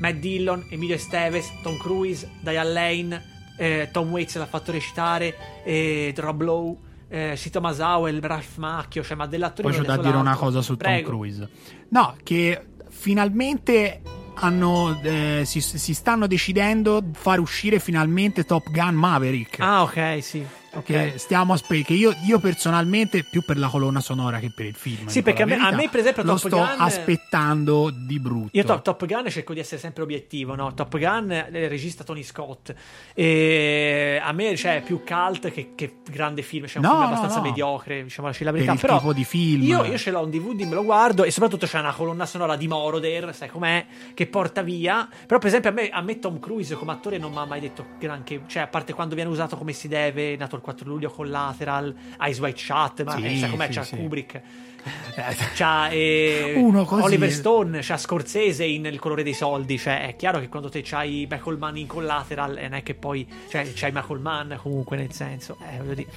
Matt Dillon, Emilio Esteves, Tom Cruise, Diane Lane, eh, Tom Waits l'ha fatto recitare, eh, Rob Lowe, eh, Sito Masao, Ralph Macchio, cioè ma dell'attore Poi c'è da dire una cosa su Tom Cruise. No, che finalmente hanno, eh, si, si stanno decidendo di far uscire finalmente Top Gun Maverick. Ah, ok, sì. Ok. Che stiamo aspettando. Che io, io personalmente, più per la colonna sonora che per il film. Sì, perché a me- a me, per esempio, lo Top sto Gun- aspettando di brutto. Io Top, Top Gun cerco di essere sempre obiettivo, no? Top Gun, eh, il regista Tony Scott. E a me cioè, è più cult che, che grande film, cioè un No, film no, abbastanza no. mediocre, diciamo la per verità. il Però tipo di film. io, io ce l'ho un DVD, me lo guardo e soprattutto c'è una colonna sonora di Moroder, sai com'è, che porta via. Però per esempio a me, a me Tom Cruise come attore non mi ha mai detto granché, cioè a parte quando viene usato come si deve, nato il 4 luglio, Collateral, Eyes Wide Shut, ma Sì, eh, sai com'è, sì, c'ha sì. Kubrick. C'ha eh. Oliver Stone, c'ha Scorsese in Il colore dei soldi. Cioè, è chiaro che quando te c'hai Michael Mann in collateral, e non è che poi cioè, c'hai Michael Mann comunque nel senso, eh, voglio dire.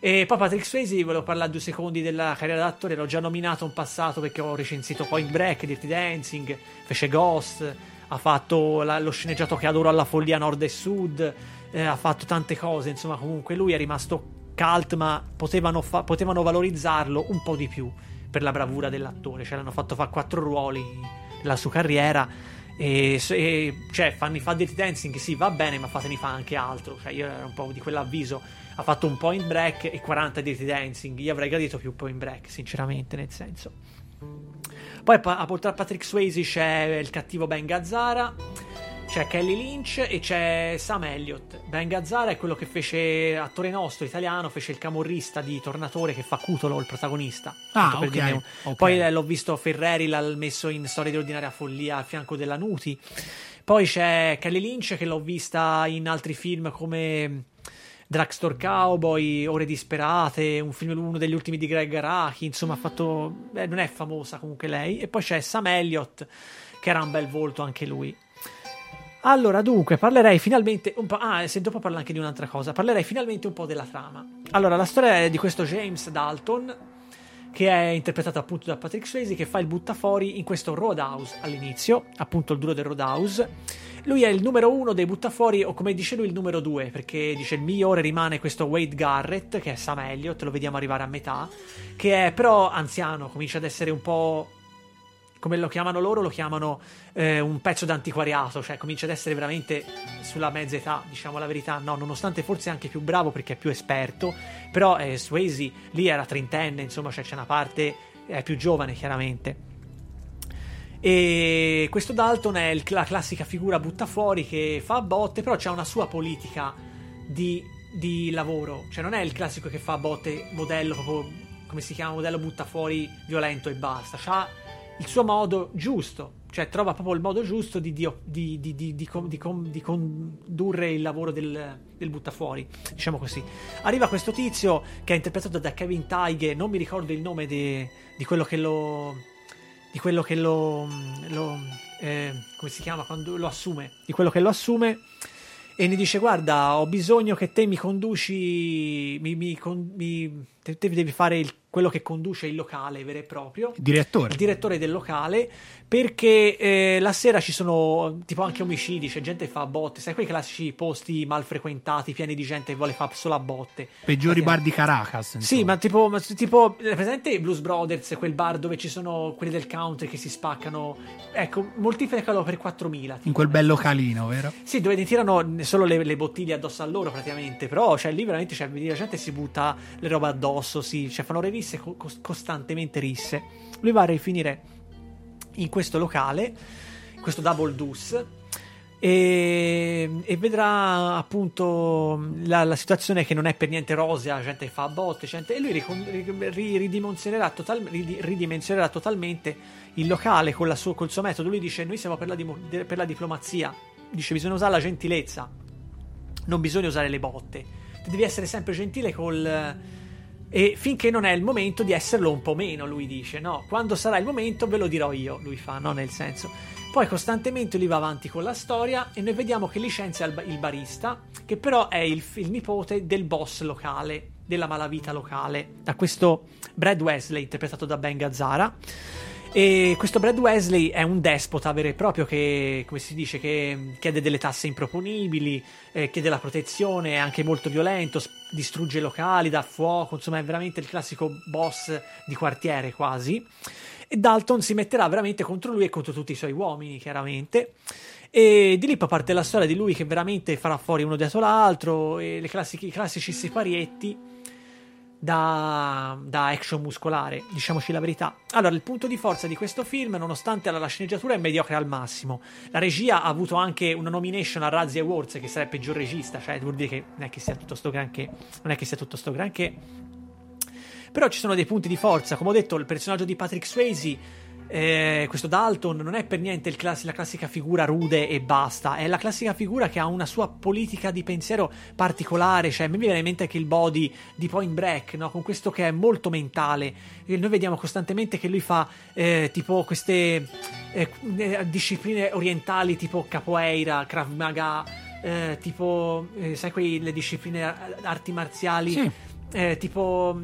E poi Patrick Swayze, volevo parlare due secondi della carriera d'attore, l'ho già nominato in passato perché ho recensito Point Break, Dirty Dancing, fece Ghost, ha fatto la- lo sceneggiato che adoro alla follia nord e sud, eh, ha fatto tante cose, insomma comunque lui è rimasto cult ma potevano, fa- potevano valorizzarlo un po' di più per la bravura dell'attore, cioè l'hanno fatto fare quattro ruoli nella sua carriera e, e, cioè fanno fa Dirty Dancing sì va bene ma fatene fa anche altro. Cioè io ero un po' di quell'avviso. Ha fatto un point break e 40 Dirty Dancing. Io avrei gradito più point break sinceramente nel senso. Poi a portare Patrick Swayze c'è il cattivo Ben Gazzara c'è Kelly Lynch e c'è Sam Elliott. Ben Gazzara è quello che fece attore nostro italiano, fece il camorrista di Tornatore che fa Cutolo, il protagonista. Ah, Tanto per ok, dirne un- ok. Poi eh, l'ho visto Ferreri, l'ha messo in Storia di ordinaria follia al fianco della Nuti. Poi c'è Kelly Lynch che l'ho vista in altri film come Drugstore Cowboy, Ore disperate, un film uno degli ultimi di Greg Araki, insomma ha fatto beh, non è famosa comunque lei e poi c'è Sam Elliott che era un bel volto anche lui. Allora, dunque, parlerei finalmente un po'. Ah, se dopo parlo anche di un'altra cosa. Parlerei finalmente un po' della trama. Allora, la storia è di questo James Dalton, che è interpretato appunto da Patrick Swayze, che fa il buttafori in questo Roadhouse all'inizio, appunto il duro del Roadhouse. Lui è il numero uno dei buttafori, o come dice lui, il numero due, perché dice il migliore rimane questo Wade Garrett, che è Sam Elliott, lo vediamo arrivare a metà, che è però anziano, comincia ad essere un po' come lo chiamano loro, lo chiamano eh, un pezzo d'antiquariato, cioè comincia ad essere veramente sulla mezza età, diciamo la verità, no, nonostante forse anche più bravo perché è più esperto, però eh, Swayze lì era trentenne, insomma cioè, c'è una parte, è più giovane chiaramente. E questo Dalton è il- la classica figura buttafuori che fa botte, però c'ha una sua politica di, di lavoro, cioè non è il classico che fa botte modello proprio come si chiama modello buttafuori violento e basta, c'ha il suo modo giusto, cioè trova proprio il modo giusto di, di- di- di- di condurre il lavoro del, del buttafuori, diciamo così. Arriva questo tizio che è interpretato da Kevin Teige, non mi ricordo il nome di quello che lo di quello che lo, lo eh, come si chiama quando lo assume di quello che lo assume e mi dice guarda ho bisogno che te mi conduci mi, mi mi- te, te devi fare il- quello che conduce il locale vero e proprio direttore. il direttore del locale perché eh, la sera ci sono tipo anche omicidi c'è gente che fa botte sai quei classici posti mal frequentati pieni di gente che vuole fare solo a botte Peggiori bar di Caracas. sì, ma tipo, ma tipo, è presente Blues Brothers, quel bar dove ci sono quelli del country che si spaccano? Ecco, moltiplicalo per 4.000. tipo. In quel bel localino, vero? Sì, dove ti tirano solo le, le bottiglie addosso a loro praticamente, però cioè, lì veramente cioè, la gente si butta le robe addosso, sì, cioè, fanno le risse, co- cos- costantemente risse. Lui va a rifinire in questo locale, questo Double Deuce, e, e vedrà appunto la, la situazione che non è per niente rosea, gente che fa botte, gente, e lui ridimensionerà, total- ridi- ridimensionerà totalmente il locale con la sua- col suo metodo. Lui dice: Noi siamo per la, per la diplomazia. Dice: Bisogna usare la gentilezza, non bisogna usare le botte. Devi essere sempre gentile col. E finché non è il momento di esserlo un po' meno, lui dice, no, quando sarà il momento ve lo dirò io, lui fa, no, nel senso. Poi costantemente lui va avanti con la storia e noi vediamo che licenzia il, ba- il barista, che però è il, il nipote del boss locale, della malavita locale, da questo Brad Wesley, interpretato da Ben Gazzara. E questo Brad Wesley è un despota vero e proprio che, come si dice, che chiede delle tasse improponibili, eh, chiede la protezione, è anche molto violento, distrugge locali, dà fuoco, insomma è veramente il classico boss di quartiere quasi. E Dalton si metterà veramente contro lui e contro tutti i suoi uomini, chiaramente. E di lì parte la storia di lui che veramente farà fuori uno dietro l'altro, e le classici, i classici siparietti da, da action muscolare, diciamoci la verità. Allora, il punto di forza di questo film, nonostante la, sceneggiatura è mediocre al massimo, la regia ha avuto anche una nomination a Razzie Awards, che sarebbe peggior regista, cioè vuol dire che non è che sia tutto sto granché, non è che sia tutto sto granché. Però ci sono dei punti di forza, come ho detto, il personaggio di Patrick Swayze eh, questo Dalton non è per niente class- la classica figura rude e basta, è la classica figura che ha una sua politica di pensiero particolare, cioè mi viene in mente anche il body di Point Break, no? con questo che è molto mentale, e noi vediamo costantemente che lui fa eh, tipo queste eh, eh, discipline orientali tipo capoeira, Krav Maga, eh, tipo, eh, sai, quelle discipline ar- arti marziali, Sì. tipo...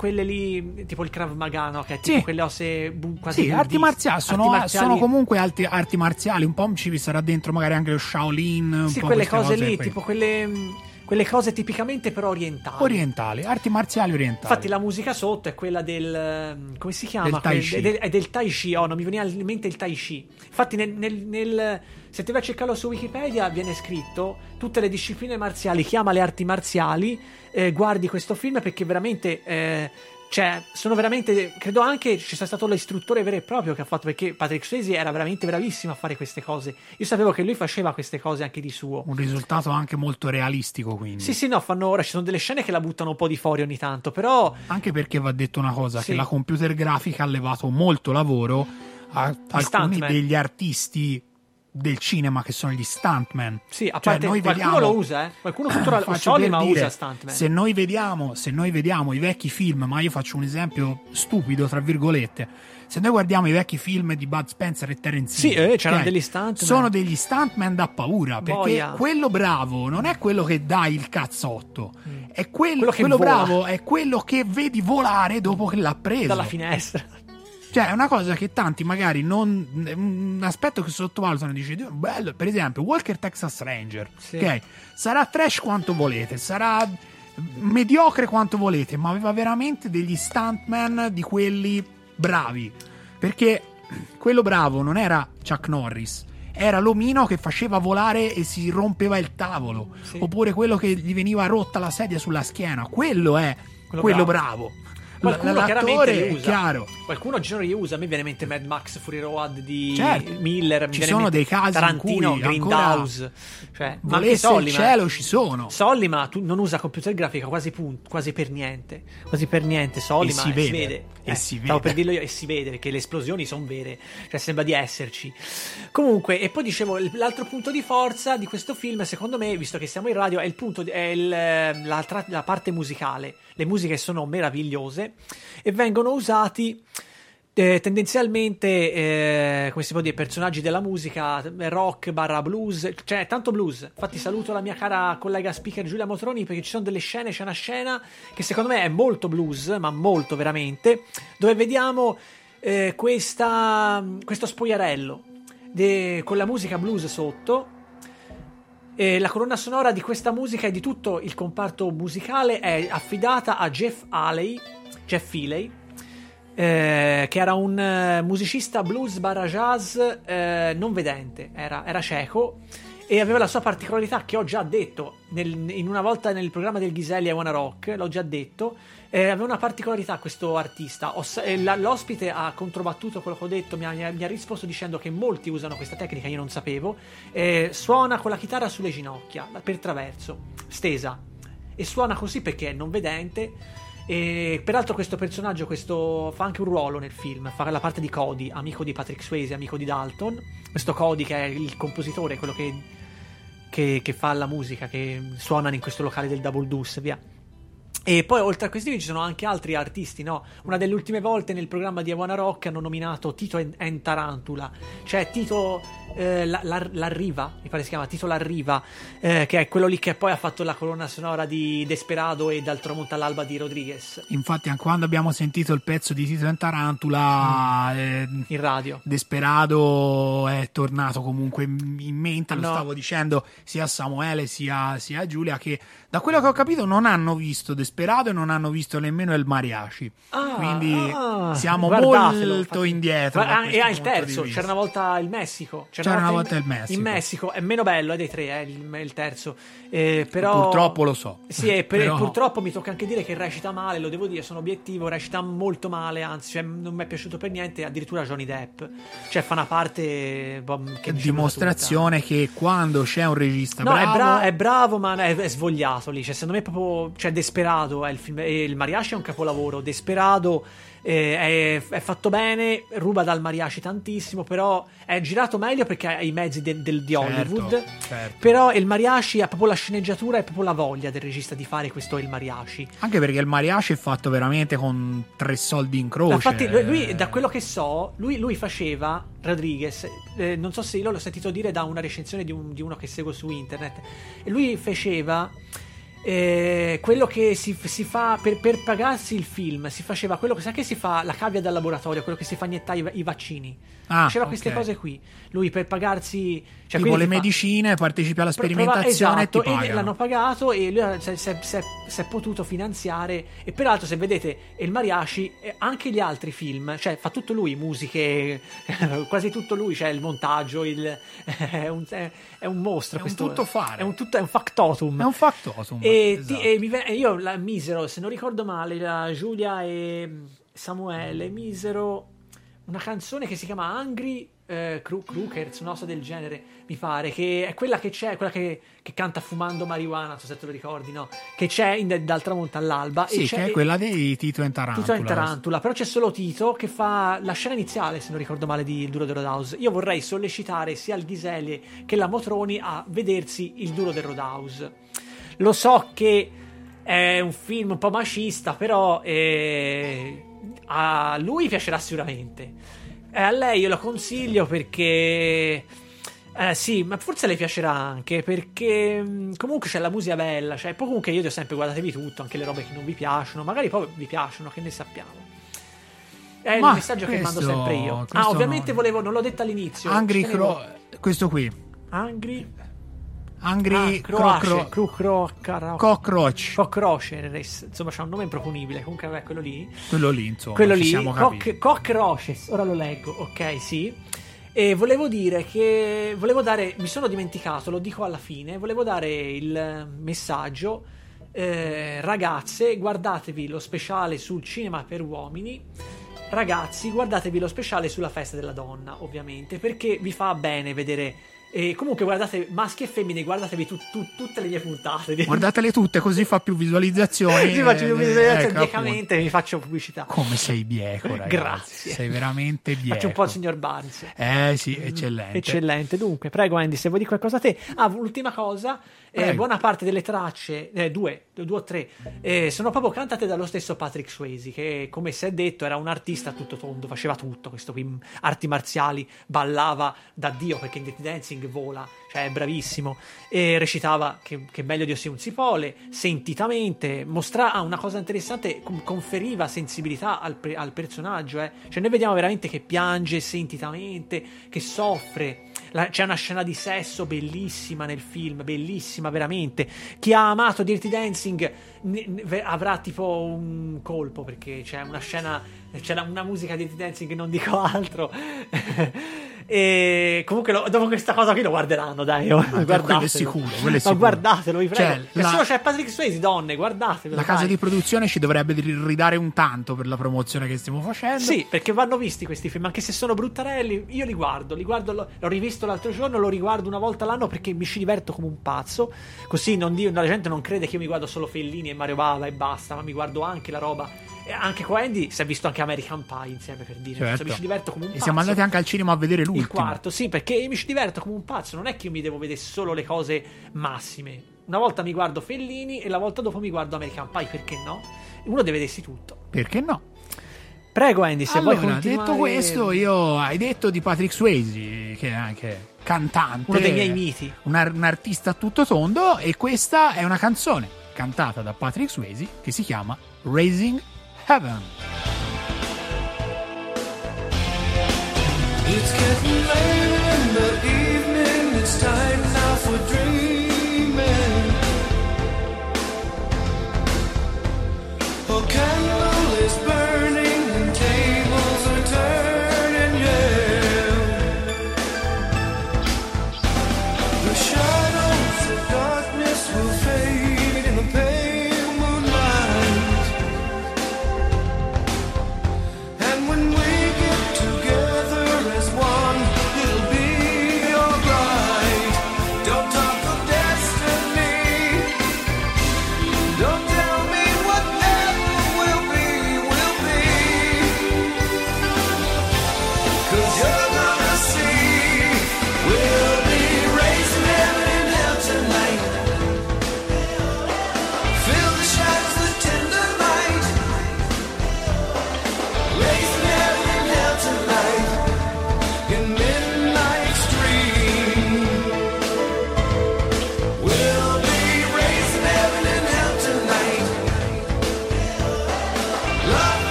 Quelle lì, tipo il Krav Maga, no? Che è tipo Sì. quelle osse bu- quasi Sì, arti marziali sono, Arti marziali- sono comunque alti- arti marziali. Un po' ci sarà dentro magari anche lo Shaolin. Un Sì, po' quelle cose lì, qui. tipo quelle, mh, quelle cose tipicamente però orientali. orientali, arti marziali orientali. Infatti la musica sotto è quella del... mh, come si chiama? Del Tai Chi. del- è del Tai Chi, oh, non mi veniva in mente il Tai Chi. Infatti nel... nel- nel- se ti vai a cercarlo su Wikipedia viene scritto tutte le discipline marziali, chiama le arti marziali, eh, guardi questo film perché veramente... eh, cioè, sono veramente. Credo anche ci sia stato l'istruttore vero e proprio che ha fatto. Perché Patrick Swayze era veramente bravissimo a fare queste cose. Io sapevo che lui faceva queste cose anche di suo. Un risultato anche molto realistico, quindi. Sì, sì, no, fanno ora. Ci sono delle scene che la buttano un po' di fuori ogni tanto. Però. Anche perché va detto una cosa: Sì. che la computer grafica ha levato molto lavoro a alcuni stuntman. degli artisti del cinema che sono gli stuntman. Sì, a Cioè, parte noi qualcuno vediamo- lo usa, eh. Qualcuno tuttora Faccio Solima per dire, usa Stuntman. Se noi, vediamo, se noi vediamo i vecchi film, ma io faccio un esempio stupido, tra virgolette. Se noi guardiamo i vecchi film di Bud Spencer e Terence Sì, eh, c'erano ok, degli stuntman. Sono degli stuntman da paura. Perché Boia. quello bravo non è quello che dà il cazzotto, è quel- Quello quello, bravo è quello che vedi volare dopo che l'ha preso. Dalla finestra. Cioè, è una cosa che tanti magari non. Un aspetto che sottovalutano. Dice, "Dio, bello. Per esempio, Walker Texas Ranger. Sì. Ok? Sarà trash quanto volete, sarà mediocre quanto volete, ma aveva veramente degli stuntman di quelli bravi. Perché quello bravo non era Chuck Norris. Era l'omino che faceva volare e si rompeva il tavolo. Sì. Oppure quello che gli veniva rotta la sedia sulla schiena. Quello è quello, Quello bravo. Qualcuno L- chiaramente li usa. chiaro. Qualcuno oggi li usa. A me viene in mente Mad Max Fury Road di Certo. Miller. mi Ci sono dei casi in Tarantino, Grindhouse. Cioè, ma anche Volesse il Sollima. cielo ci sono. Sollima tu non usa computer grafica quasi, pun- quasi per niente. Quasi per niente. Sollima E si eh, vede. E Eh, si Stavo vede. per dirlo io e si vede perché le esplosioni sono vere. Cioè, sembra di esserci. Comunque, e poi dicevo, l'altro punto di forza di questo film, secondo me, visto che siamo in radio, è il punto è il, eh, la, la parte musicale. Le musiche sono meravigliose e vengono usati eh, tendenzialmente, eh, come si può dire, personaggi della musica, eh, rock barra blues, cioè tanto blues. Infatti saluto la mia cara collega speaker Giulia Motroni perché ci sono delle scene, c'è una scena che secondo me è molto blues, ma molto veramente, dove vediamo eh, questa, questo spogliarello de- con la musica blues sotto. E la colonna sonora di questa musica e di tutto il comparto musicale è affidata a Jeff Haley, Jeff Healey, eh, che era un eh, musicista blues barra jazz eh, non vedente, era, era cieco e aveva la sua particolarità che ho già detto nel- in una volta nel programma del Ghiselli a Wanna Rock, l'ho già detto, eh, aveva una particolarità questo artista, Ho eh, la- l'ospite ha controbattuto quello che ho detto, mi ha, mi ha- risposto dicendo che molti usano questa tecnica, io non sapevo, suona con la chitarra sulle ginocchia, per traverso, stesa, e suona così perché è non vedente e peraltro questo personaggio questo, fa anche un ruolo nel film, fa la parte di Cody, amico di Patrick Swayze, amico di Dalton. Questo Cody che è il compositore, quello che, che, che fa la musica, che suona in questo locale del Double Deuce, via. E poi oltre a questi ci sono anche altri artisti, no? Una delle ultime volte nel programma di Awana Rock hanno nominato Tito en Tarantula, cioè Tito eh, la, la- Larriva, mi pare si chiama Tito Larriva, eh, che è quello lì che poi ha fatto la colonna sonora di Desperado e Dal tramonto all'alba di Rodriguez Infatti, anche quando abbiamo sentito il pezzo di Tito e Tarantula, eh, in radio. Desperado è tornato comunque in mente. Lo No. stavo dicendo sia a Samuele sia, sia a Giulia. Che da quello che ho capito non hanno visto Desperado e non hanno visto nemmeno il Mariachi. Ah, Quindi ah, siamo molto indietro. Guarda, e ah, il terzo, c'era una volta il Messico. C'era una volta il Messico. In Messico è meno bello, è dei tre, è il, il terzo. Eh, però... Purtroppo lo so. Sì, e per- Però- purtroppo mi tocca anche dire che recita male, lo devo dire, sono obiettivo, recita molto male, anzi, cioè, non mi è piaciuto per niente, addirittura Johnny Depp. Cioè, fa una parte boh, che dimostrazione che quando c'è un regista No, bravo, è, bra- è bravo, ma è, è svogliato lì. Cioè, secondo me è proprio. Cioè, Desperado è il film. Il Mariachi è un capolavoro. Desperado eh, è, è fatto bene, ruba dal Mariachi tantissimo. Però è girato meglio perché ha i mezzi del- del- di Certo, Hollywood. certo. Però il Mariachi ha proprio la sceneggiatura e proprio la voglia del regista di fare questo il Mariachi. anche perché il mariachi è fatto veramente con tre soldi in croce. Infatti, lui, lui, da quello che so, lui, lui faceva Rodriguez. eh, non so se io l'ho sentito dire da una recensione di, un- di uno che seguo su internet. E lui faceva. Eh, quello che si, si fa per, per pagarsi il film si faceva quello che sa che si fa la cavia dal laboratorio quello che si fa iniettare i, i vaccini Ah, faceva queste ok. cose qui lui per pagarsi cioè, tipo le fa- medicine, partecipi alla sperimentazione esatto, e ti pagano. l'hanno pagato e lui si è, potuto finanziare e peraltro se vedete il Mariachi anche gli altri film cioè fa tutto lui musiche quasi tutto lui cioè il montaggio il, è, un, è- è un mostro È un questo, tuttofare. è un, tutto, è un factotum È un factotum. E, esatto. ti- e mi e io la misero, se non ricordo male, la Giulia e Samuele misero una canzone che si chiama Angry eh, Crookers, una cosa del genere, mi pare, che è quella che c'è, quella che, che canta fumando marijuana, non so se te lo ricordi, no? Che c'è in Dal tramonto all'alba. Sì, e c'è, che è quella dei Tito e Tarantula. Tito e Tarantula, però c'è solo Tito che fa la scena iniziale, se non ricordo male, di Il Duro del Roadhouse. Io vorrei sollecitare sia il Ghiseli che la Motroni a vedersi Il Duro del Roadhouse. Lo so che è un film un po' macista, però eh, a lui piacerà sicuramente. E a lei io lo consiglio perché... Eh sì, ma forse le piacerà anche perché mh, comunque c'è la musica bella, cioè poi comunque io ti ho sempre guardatevi tutto, anche le robe che non vi piacciono, magari poi vi piacciono, che ne sappiamo. È Ma il messaggio che mando questo- sempre io. questo Ah, ovviamente no. volevo, non l'ho detto all'inizio. Angry ci tenevo- Cro... Questo qui. Angry Angry ah, Cockroach. Cockroaches, insomma c'ha un nome improponibile, comunque vabbè quello lì. Quello lì, insomma. quello lì, cock, cockroaches, ora lo leggo, ok, sì. E volevo dire che volevo dare, mi sono dimenticato, lo dico alla fine, volevo dare il messaggio, eh, ragazze, guardatevi lo speciale sul cinema per uomini. Ragazzi, guardatevi lo speciale sulla festa della donna, ovviamente, perché vi fa bene vedere. E comunque guardate maschi e femmine, guardatevi tu- tu- tutte le mie puntate. Guardatele tutte così fa più visualizzazioni. Sì, faccio più Eh, visualizzazioni ecco, biecamente e vi faccio pubblicità. Come sei bieco, ragazzi. Grazie. Sei veramente bieco. Faccio un po' il signor Barnes. Eh sì, eccellente. Eccellente, dunque, prego Andy, se vuoi dire qualcosa a te. Ah, ultima cosa, eh, buona parte delle tracce, eh, due, due o tre, eh, sono proprio cantate dallo stesso Patrick Swayze, che come si è detto era un artista a tutto tondo, faceva tutto, questo qui, arti marziali, ballava da Dio perché in Dirty Dancing vola, cioè è bravissimo, e recitava che, che meglio Dio sia un sipole, sentitamente, mostra ah, una cosa interessante, conferiva sensibilità al, al personaggio, eh. cioè noi vediamo veramente che piange sentitamente, che soffre, La- c'è una scena di sesso bellissima nel film, bellissima veramente. Chi ha amato Dirty Dancing ne- ne- avrà tipo un colpo perché c'è una scena, c'è la- una musica di Dirty Dancing, non dico altro. e comunque lo- dopo questa cosa qui lo guarderanno, dai. oh, guardatelo. quello è sicuro, è guardatelo, vi prego. Cioè, la- solo c'è Patrick Swayze, donne, guardatelo. La casa dai. di produzione ci dovrebbe ri- ridare un tanto per la promozione che stiamo facendo. Sì, perché vanno visti questi film, anche se sono bruttarelli, io li guardo, li guardo, l'ho, l'ho rivisto l'altro giorno, lo riguardo una volta all'anno perché mi ci diverto come un pazzo, così non la gente non crede che io mi guardo solo Fellini e Mario Bava e basta, ma mi guardo anche la roba, anche qua Andy si è visto anche American Pie insieme per dire, Certo. mi ci diverto come un E pazzo. siamo andati anche al cinema a vedere Il l'ultimo. quarto, sì, perché mi ci diverto come un pazzo, non è che io mi devo vedere solo le cose massime. Una volta mi guardo Fellini e la volta dopo mi guardo American Pie, perché no? Uno deve vedersi tutto. Perché no? Prego Andy, se vuoi allora, continuare... detto questo, io hai detto di Patrick Swayze, che è anche cantante. Uno dei miei miti. Un, ar- un artista a tutto tondo. E questa è una canzone cantata da Patrick Swayze che si chiama Raising Heaven. It's getting late in the evening. It's time now for dreaming.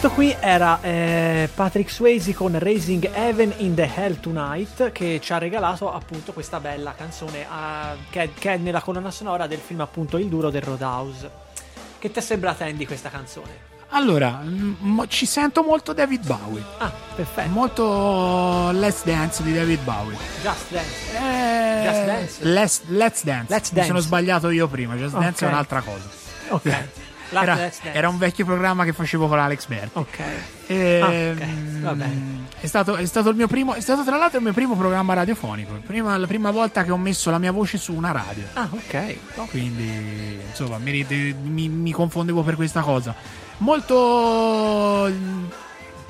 Questo qui era eh, Patrick Swayze con Raising Heaven in the Hell Tonight che ci ha regalato appunto questa bella canzone ah, che, è, che è nella colonna sonora del film appunto Il Duro del Roadhouse. Che ti è sembrata Andy questa canzone? Allora, m- ci sento molto David Bowie. Ah, perfetto. Molto Let's Dance di David Bowie. Just Dance. Eh, Just Dance? Let's, Let's Dance. Let's Mi Dance. sono sbagliato io prima. Just Dance Ok. è un'altra cosa. Ok. Era, era un vecchio programma che facevo con Alex Berti. Ok. Ehm, Ah, ok, va bene. È stato, è stato il mio primo, è stato tra l'altro il mio primo programma radiofonico. Prima- la prima volta che ho messo la mia voce su una radio. Ah, ok. Quindi, insomma, mi, mi- mi confondevo per questa cosa. Molto.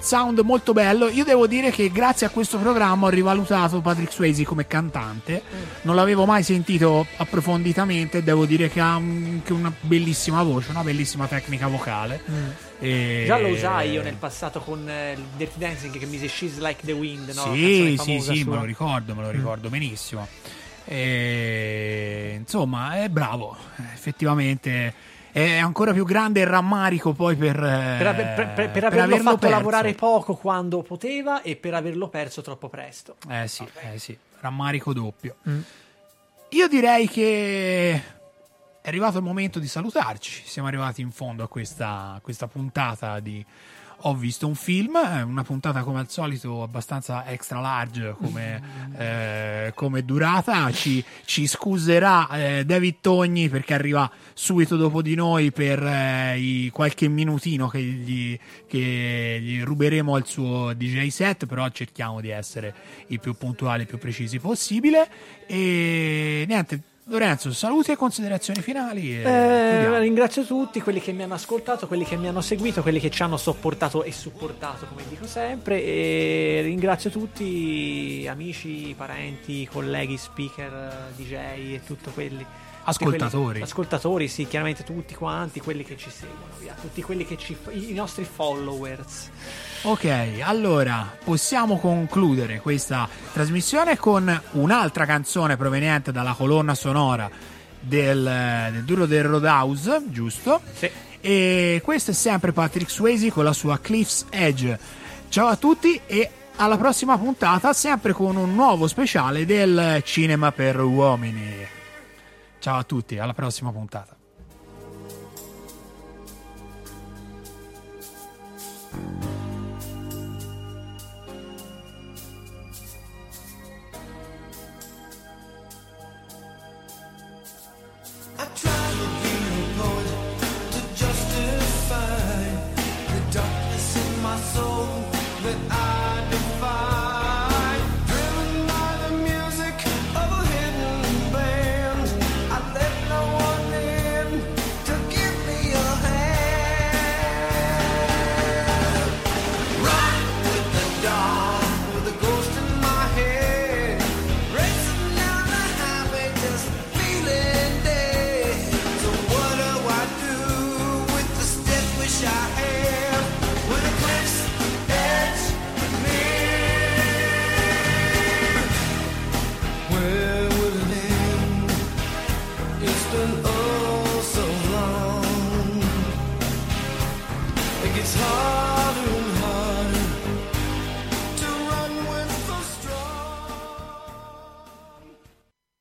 Sound molto bello. Io devo dire che grazie a questo programma ho rivalutato Patrick Swayze come cantante. Non l'avevo mai sentito approfonditamente. Devo dire che ha un- che una bellissima voce, una bellissima tecnica vocale. E- Già lo usai io nel passato con eh, il Dirty Dancing che mise She's Like the Wind, no? Sì, sì, sì, sua. me lo ricordo, me lo ricordo benissimo. E, insomma, è bravo, effettivamente. È ancora più grande il rammarico poi per, eh, Per, aver- per- per- per averlo, averlo fatto perso. lavorare poco quando poteva e per averlo perso troppo presto. Eh sì, eh sì, rammarico doppio. Mm. Io direi che è arrivato il momento di salutarci. Siamo arrivati in fondo a questa, a questa puntata di Ho visto un film, eh, una puntata come al solito abbastanza extra large come, eh, come durata. Ci, ci scuserà eh, David Togni perché arriva subito dopo di noi per eh, i- qualche minutino che gli, che gli ruberemo al suo DJ set, però cerchiamo di essere il più puntuali e più precisi possibile. E niente, Lorenzo, saluti e considerazioni finali. E Eh, ringrazio tutti quelli che mi hanno ascoltato, quelli che mi hanno seguito, quelli che ci hanno sopportato e supportato, come dico sempre. E ringrazio tutti, amici, parenti, colleghi, speaker, DJ e tutto quelli. Ascoltatori. quelli- ascoltatori, sì, chiaramente tutti quanti, quelli che ci seguono, via, tutti quelli che ci. i i nostri followers. Ok, allora possiamo concludere questa trasmissione con un'altra canzone proveniente dalla colonna sonora del, del Duro del Roadhouse, giusto? Sì. E questo è sempre Patrick Swayze con la sua Cliff's Edge. Ciao a tutti e alla prossima puntata, sempre con un nuovo speciale del cinema per uomini. Ciao a tutti, alla prossima puntata. I